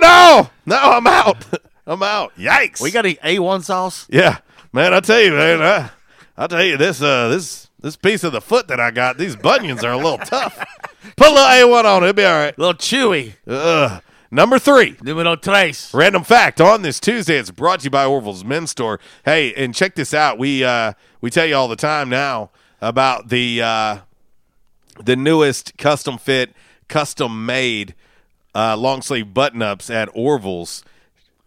no. No, I'm out. I'm out. Yikes. We got any A1 sauce? Yeah, man, I tell you, man, I, I tell you this, uh, this, this piece of the foot that I got, these bunions are a little tough. Put a little A one on it, it'll be all right. A little chewy. Ugh. Number three. Numero tres. Random fact on this Tuesday. It's brought to you by Orville's Men's Store. Hey, and check this out. We uh, we tell you all the time now about the uh, the newest custom fit, custom made uh, long sleeve button ups at Orville's.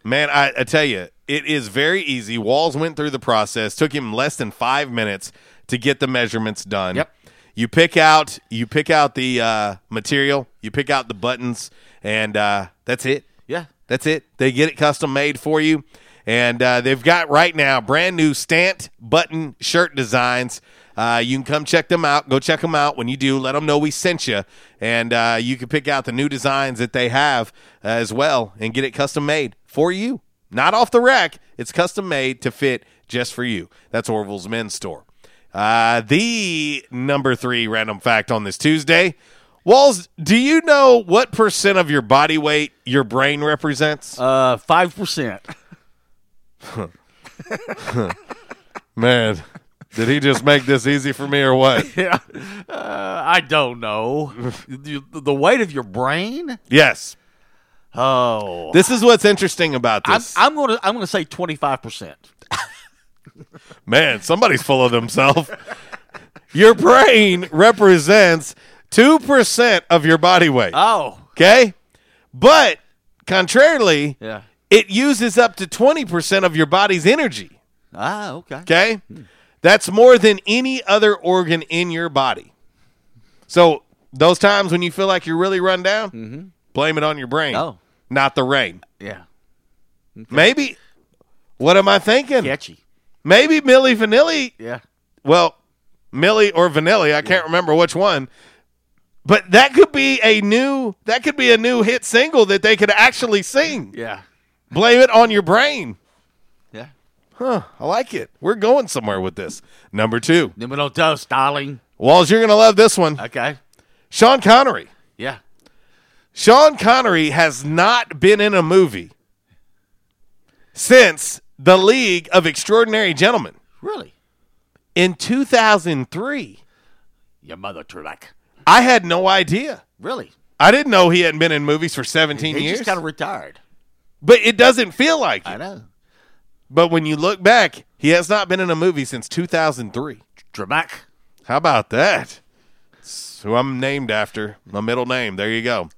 Man, I, I tell you, it is very easy. Walls went through the process. Took him less than five minutes to get the measurements done. Yep. You pick out you pick out the uh, material. You pick out the buttons, and uh, that's it. Yeah. That's it. They get it custom made for you. And uh, they've got right now brand new Stant button shirt designs. Uh, you can come check them out. Go check them out. When you do, let them know we sent you. And uh, you can pick out the new designs that they have uh, as well and get it custom made for you. Not off the rack. It's custom made to fit just for you. That's Orville's Men's Store. Uh, the number three random fact on this Tuesday. Walls, do you know what percent of your body weight your brain represents? Uh, 5%. Man, did he just make this easy for me or what? yeah. Uh, I don't know. the, the weight of your brain? Yes. Oh. This is what's interesting about I'm, this. I'm gonna I'm gonna say twenty five percent. Man, somebody's full of themselves. your brain represents 2% of your body weight. Oh. Okay? But contrarily, Yeah. it uses up to 20% of your body's energy. Ah, okay. Okay? That's more than any other organ in your body. So, those times when you feel like you're really run down, mm-hmm. blame it on your brain, Oh. not the rain. Yeah. Maybe, what am I thinking? Catchy. Maybe Milli Vanilli, Yeah. well, Milli or Vanilli, I can't remember which one. But that could be a new that could be a new hit single that they could actually sing. Yeah. Blame it on your brain. Huh, I like it. We're going somewhere with this. Number 2. Numero dos, darling. Walls, you're going to love this one. Okay. Sean Connery. Yeah. Sean Connery has not been in a movie since The League of Extraordinary Gentlemen Really? in 2003. Your mother, Trebek. I had no idea. Really? I didn't know he hadn't been in movies for 17 He years. just kind of retired. but it doesn't feel like it. I know. But when you look back, he has not been in a movie since 2003. Trebek. How about that? It's who I'm named after, my middle name. There you go.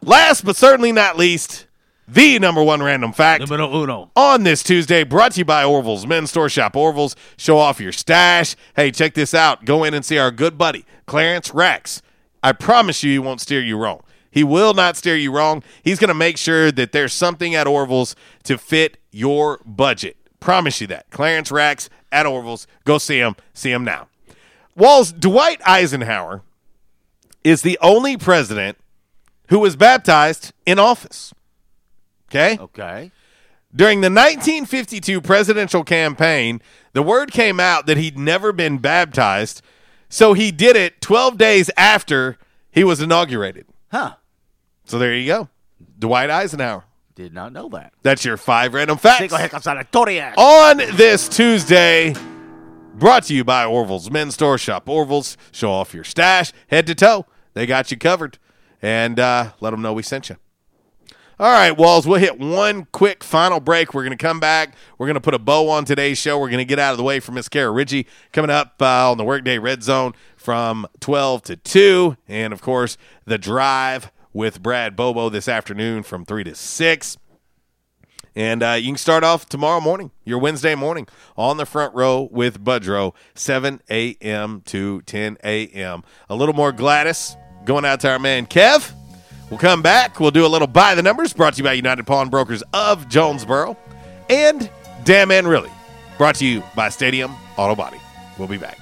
Last but certainly not least, the number one random fact Numero uno. on this Tuesday, brought to you by Orville's Men's Store Shop. Orville's, show off your stash. Hey, check this out. Go in and see our good buddy, Clarence Rex. I promise you, he won't steer you wrong. He will not steer you wrong. He's going to make sure that there's something at Orville's to fit your budget. Promise you that. Clarence Rex at Orville's. Go see him. See him now. Walls, Dwight Eisenhower is the only president who was baptized in office. Okay? Okay. During the 1952 presidential campaign, the word came out that he'd never been baptized, so he did it 12 days after he was inaugurated. Huh. So there you go. Dwight Eisenhower. Did not know that. That's your five random facts. Cinco hecas aleatorias. On this Tuesday, brought to you by Orville's Men's Store Shop. Orville's, show off your stash, head to toe. They got you covered. And uh, let them know we sent you. All right, Walls, we'll hit one quick final break. We're going to come back. We're going to put a bow on today's show. We're going to get out of the way for Miss Kara Ritchie coming up uh, on the Workday Red Zone from 12 to 2. And, of course, the drive with Brad Bobo this afternoon from 3 to 6. And uh, you can start off tomorrow morning, your Wednesday morning, on the front row with Budrow, 7 a.m. to 10 a.m. A little more Gladys going out to our man Kev. We'll come back. We'll do a little buy the numbers brought to you by United Pawnbrokers of Jonesboro and Damn and Really brought to you by Stadium Auto Body. We'll be back.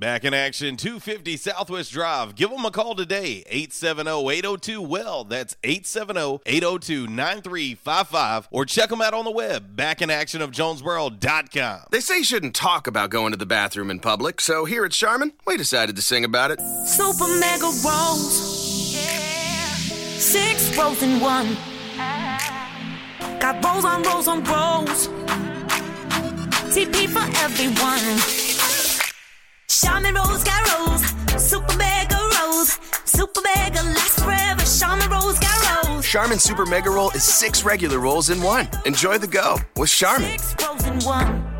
Back in action, 250 Southwest Drive. Give them a call today, 870-802-WELL. That's 870-802-9355. Or check them out on the web, backinactionofjonesboro.com. They say you shouldn't talk about going to the bathroom in public, so here at Charmin, we decided to sing about it. Super mega rolls. Yeah. Six rolls in one. Got rolls on rolls on rolls. TP for everyone. Charmin rolls got rolls. Super mega rolls. Super mega lasts forever. Charmin rolls got rolls. Charmin Super Mega Roll is six regular rolls in one. Enjoy the go with Charmin. Rolls in one.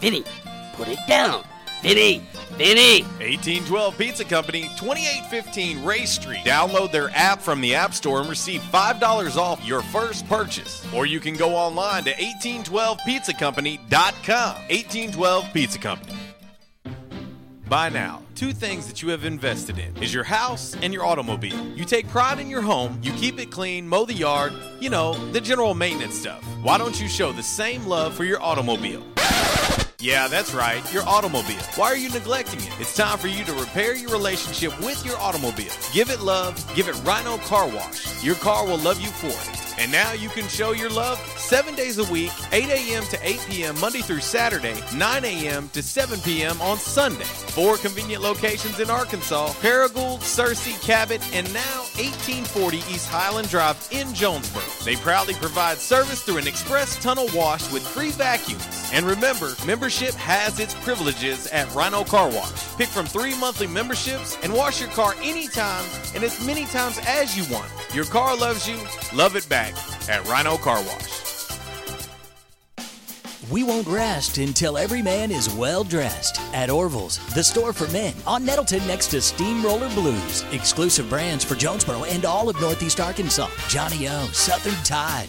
Vinny, put it down. Vinny, Vinny. 1812 Pizza Company, 2815 Ray Street. Download their app from the App Store and receive $5 off your first purchase. Or you can go online to 1812pizzacompany.com. 1812 Pizza Company. By now, two things that you have invested in is your house and your automobile. You take pride in your home, you keep it clean, mow the yard, you know, the general maintenance stuff. Why don't you show the same love for your automobile? Yeah, that's right, your automobile. Why are you neglecting it? It's time for you to repair your relationship with your automobile. Give it love, give it Rhino Car Wash. Your car will love you for it. And now you can show your love seven days a week, 8 a.m. to 8 p.m. Monday through Saturday, 9 a.m. to 7 p.m. on Sunday. Four convenient locations in Arkansas Paragould, Searcy, Cabot, and now 1840 East Highland Drive in Jonesboro. They proudly provide service through an express tunnel wash with free vacuums. And remember, membership has its privileges at Rhino Car Wash. Pick from three monthly memberships and wash your car anytime and as many times as you want. Your car loves you, love it back at Rhino Car Wash. We won't rest until every man is well dressed. At Orville's, the store for men, on Nettleton next to Steamroller Blues. Exclusive brands for Jonesboro and all of Northeast Arkansas. Johnny O, Southern Tide,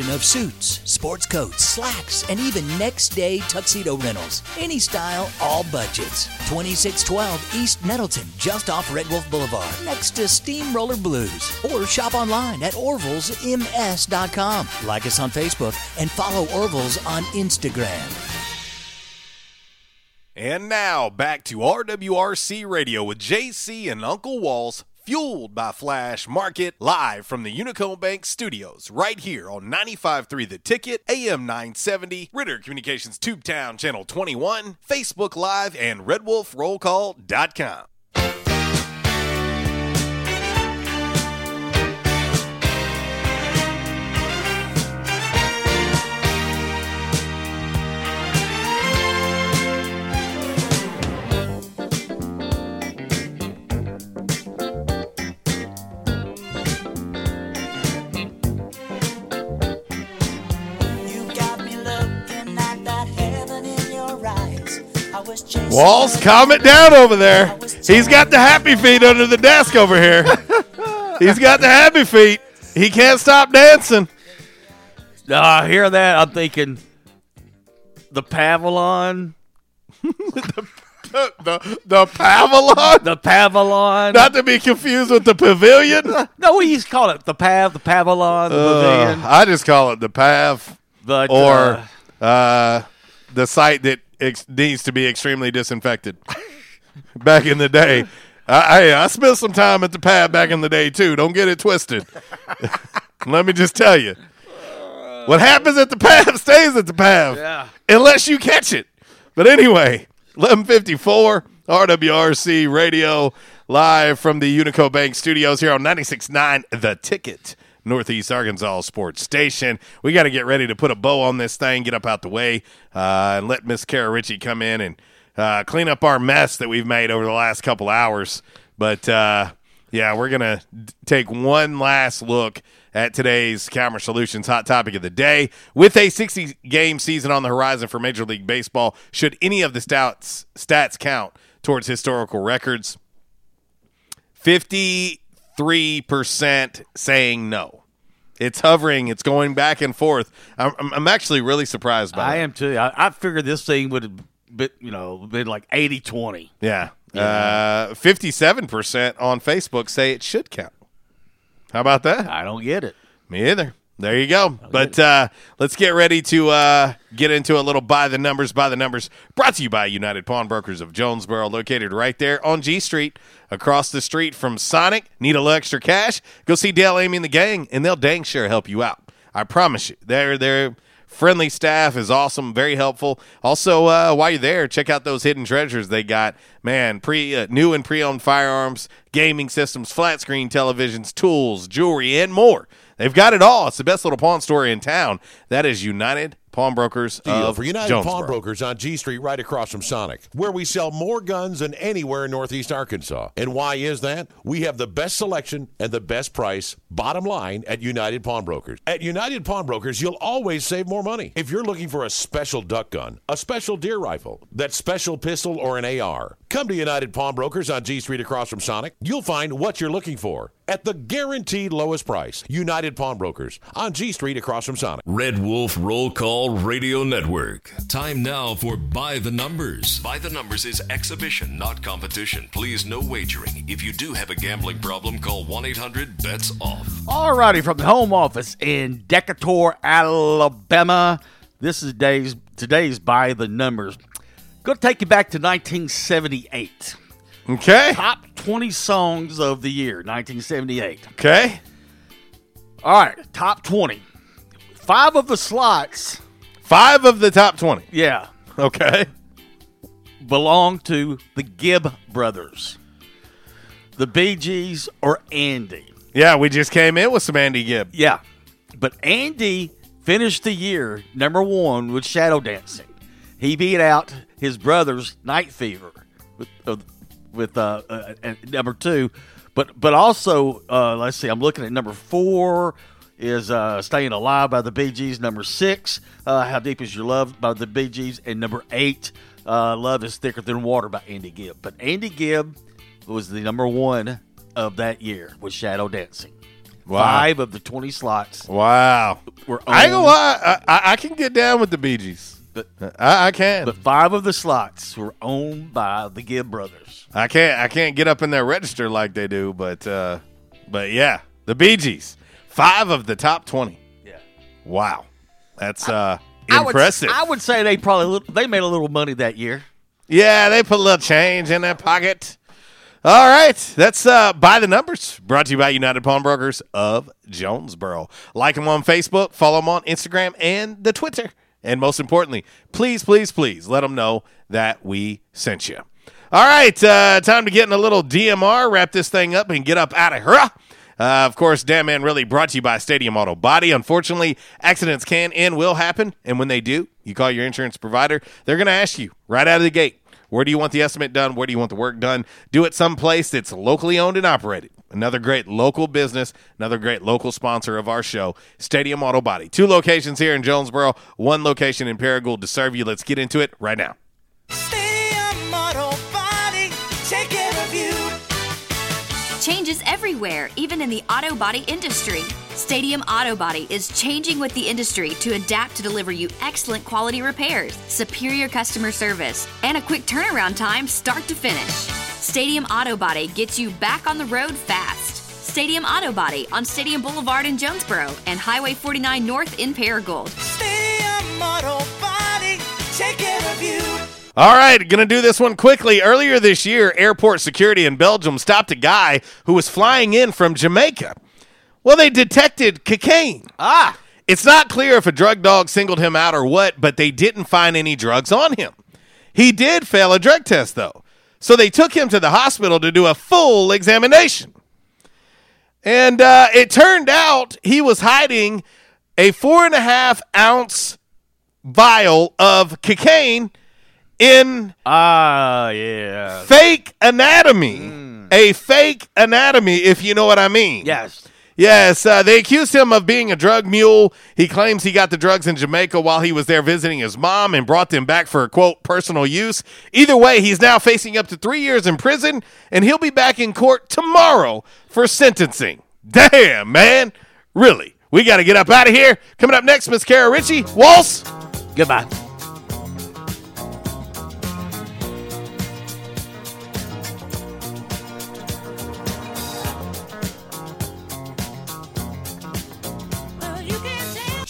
of suits, sports coats, slacks, and even next day tuxedo rentals. Any style, all budgets. 2612 East Nettleton, just off Red Wolf Boulevard, next to Steamroller Blues. Or shop online at orvillesms.com. Like us on Facebook and follow Orville's on Instagram. And now back to RWRC Radio with JC and Uncle Walls, fueled by Flash Market, live from the Unico Bank Studios, right here on 95.3 The Ticket, AM 970, Ritter Communications Tubetown Channel 21, Facebook Live, and RedWolfRollCall.com. Walls, calm it down over there. He's got the happy feet under the desk over here. He's got the happy feet. He can't stop dancing. Uh, I hear that. I'm thinking the Pavilion. the, the the pavilion. The Pavilon. Not to be confused with the Pavilion. No, we used to call it the Pav, the Pavilon, the Uh, Pavilion. I just call it the Pav, But, or uh, the site that ex- needs to be extremely disinfected. back in the day, I, I I spent some time at the pad back in the day too. Don't get it twisted. Let me just tell you, what happens at the pad stays at the pad, Yeah. unless you catch it. But anyway, eleven fifty four RWRC Radio live from the Unico Bank Studios here on 96.9 The Ticket. Northeast Arkansas Sports Station. We got to get ready to put a bow on this thing, get up out the way, uh, and let Miss Kara Ritchie come in and uh, clean up our mess that we've made over the last couple hours. But uh, yeah, we're gonna take one last look at today's Camera Solutions hot topic of the day. With a 60 game season on the horizon for Major League Baseball, should any of the stats stats count towards historical records? 53% saying no. It's hovering. It's going back and forth. I'm, I'm- actually really surprised by I it. am too. I, I figured this thing would have been, you know, been like 80-20. Yeah. Uh, 57% on Facebook say it should count. How about that? I don't get it. Me either. There you go. But uh, let's get ready to uh, get into a little by the numbers, by the numbers. Brought to you by United Pawnbrokers of Jonesboro, located right there on G Street, across the street from Sonic. Need a little extra cash? Go see Dale, Amy, and the gang, and they'll dang sure help you out. I promise you. They're they're friendly staff is awesome, very helpful. Also, uh, while you're there, check out those hidden treasures they got. Man, pre uh, new and pre-owned firearms, gaming systems, flat screen televisions, tools, jewelry, and more. They've got it all. It's the best little pawn store in town. That is United Pawnbrokers deal of for United Jonesboro. Pawnbrokers on G Street right across from Sonic, where we sell more guns than anywhere in Northeast Arkansas. And why is that? We have the best selection and the best price, bottom line, at United Pawnbrokers. At United Pawnbrokers, you'll always save more money. If you're looking for a special duck gun, a special deer rifle, that special pistol, or an AR, come to United Pawnbrokers on G Street across from Sonic. You'll find what you're looking for at the guaranteed lowest price. United Pawnbrokers on G Street across from Sonic. Red Wolf Roll Call Radio Network. Time now for By the Numbers. By the Numbers is exhibition, not competition. Please, no wagering. If you do have a gambling problem, call 1 800 BETS OFF. Alrighty, from the home office in Decatur, Alabama. This is days today's by the numbers. Going to take you back to 1978. Okay. Top 20 songs of the year, 1978. Okay. All right, top 20. Five of the slots. Five of the top 20. Yeah. Okay. Belong to the Gibb brothers. The Bee Gees or Andy. Yeah, we just came in with some Andy Gibb. Yeah. But Andy finished the year number one with Shadow Dancing. He beat out his brothers Night Fever with, uh, with uh, uh, number two. But but also, uh, let's see, I'm looking at number four is uh, Staying Alive by the Bee Gees. Number six, uh, How Deep Is Your Love by the Bee Gees. And number eight, uh, Love Is Thicker Than Water by Andy Gibb. But Andy Gibb was the number one of that year with Shadow Dancing. Wow. Five of the 20 slots. Wow. Were I ain't gonna owned- lie. I, I, I can get down with the Bee Gees. But I, I can. But five of the slots were owned by the Gibb brothers. I can't. I can't get up in their register like they do. But uh, but yeah, the Bee Gees. Five of the top twenty. Yeah. Wow. That's uh, I would- impressive. I would say they probably they made a little money that year. Yeah, they put a little change in their pocket. All right, that's uh, by the numbers. Brought to you by United Pawnbrokers of Jonesboro. Like them on Facebook, follow them on Instagram and the Twitter, and most importantly, please, please, please let them know that we sent you. All right, uh, time to get in a little DMR, wrap this thing up, and get up out of here. Uh, of course, Damn Man really brought to you by Stadium Auto Body. Unfortunately, accidents can and will happen, and when they do, you call your insurance provider. They're going to ask you right out of the gate, where do you want the estimate done? Where do you want the work done? Do it someplace that's locally owned and operated. Another great local business, another great local sponsor of our show, Stadium Auto Body. Two locations here in Jonesboro, one location in Paragould to serve you. Let's get into it right now. Stadium Auto Body, take care of you. Changes everywhere, even in the auto body industry. Stadium Auto Body is changing with the industry to adapt to deliver you excellent quality repairs, superior customer service, and a quick turnaround time start to finish. Stadium Auto Body gets you back on the road fast. Stadium Auto Body on Stadium Boulevard in Jonesboro and Highway 49 North in Paragould. Stadium Auto Body, take care of you. All right, going to do this one quickly. Earlier this year, airport security in Belgium stopped a guy who was flying in from Jamaica. Well, they detected cocaine. Ah. It's not clear if a drug dog singled him out or what, but they didn't find any drugs on him. He did fail a drug test, though. So they took him to the hospital to do a full examination. And uh, it turned out he was hiding a four and a half ounce vial of cocaine in Ah, yeah. fake anatomy. A fake anatomy, if you know what I mean. Yes. Yes, uh, they accused him of being a drug mule. He claims he got the drugs in Jamaica while he was there visiting his mom and brought them back for, quote, personal use. Either way, he's now facing up to three years in prison, and he'll be back in court tomorrow for sentencing. Damn, man. Really? We got to get up out of here. Coming up next, Miss Kara Ritchie. Walls. Goodbye.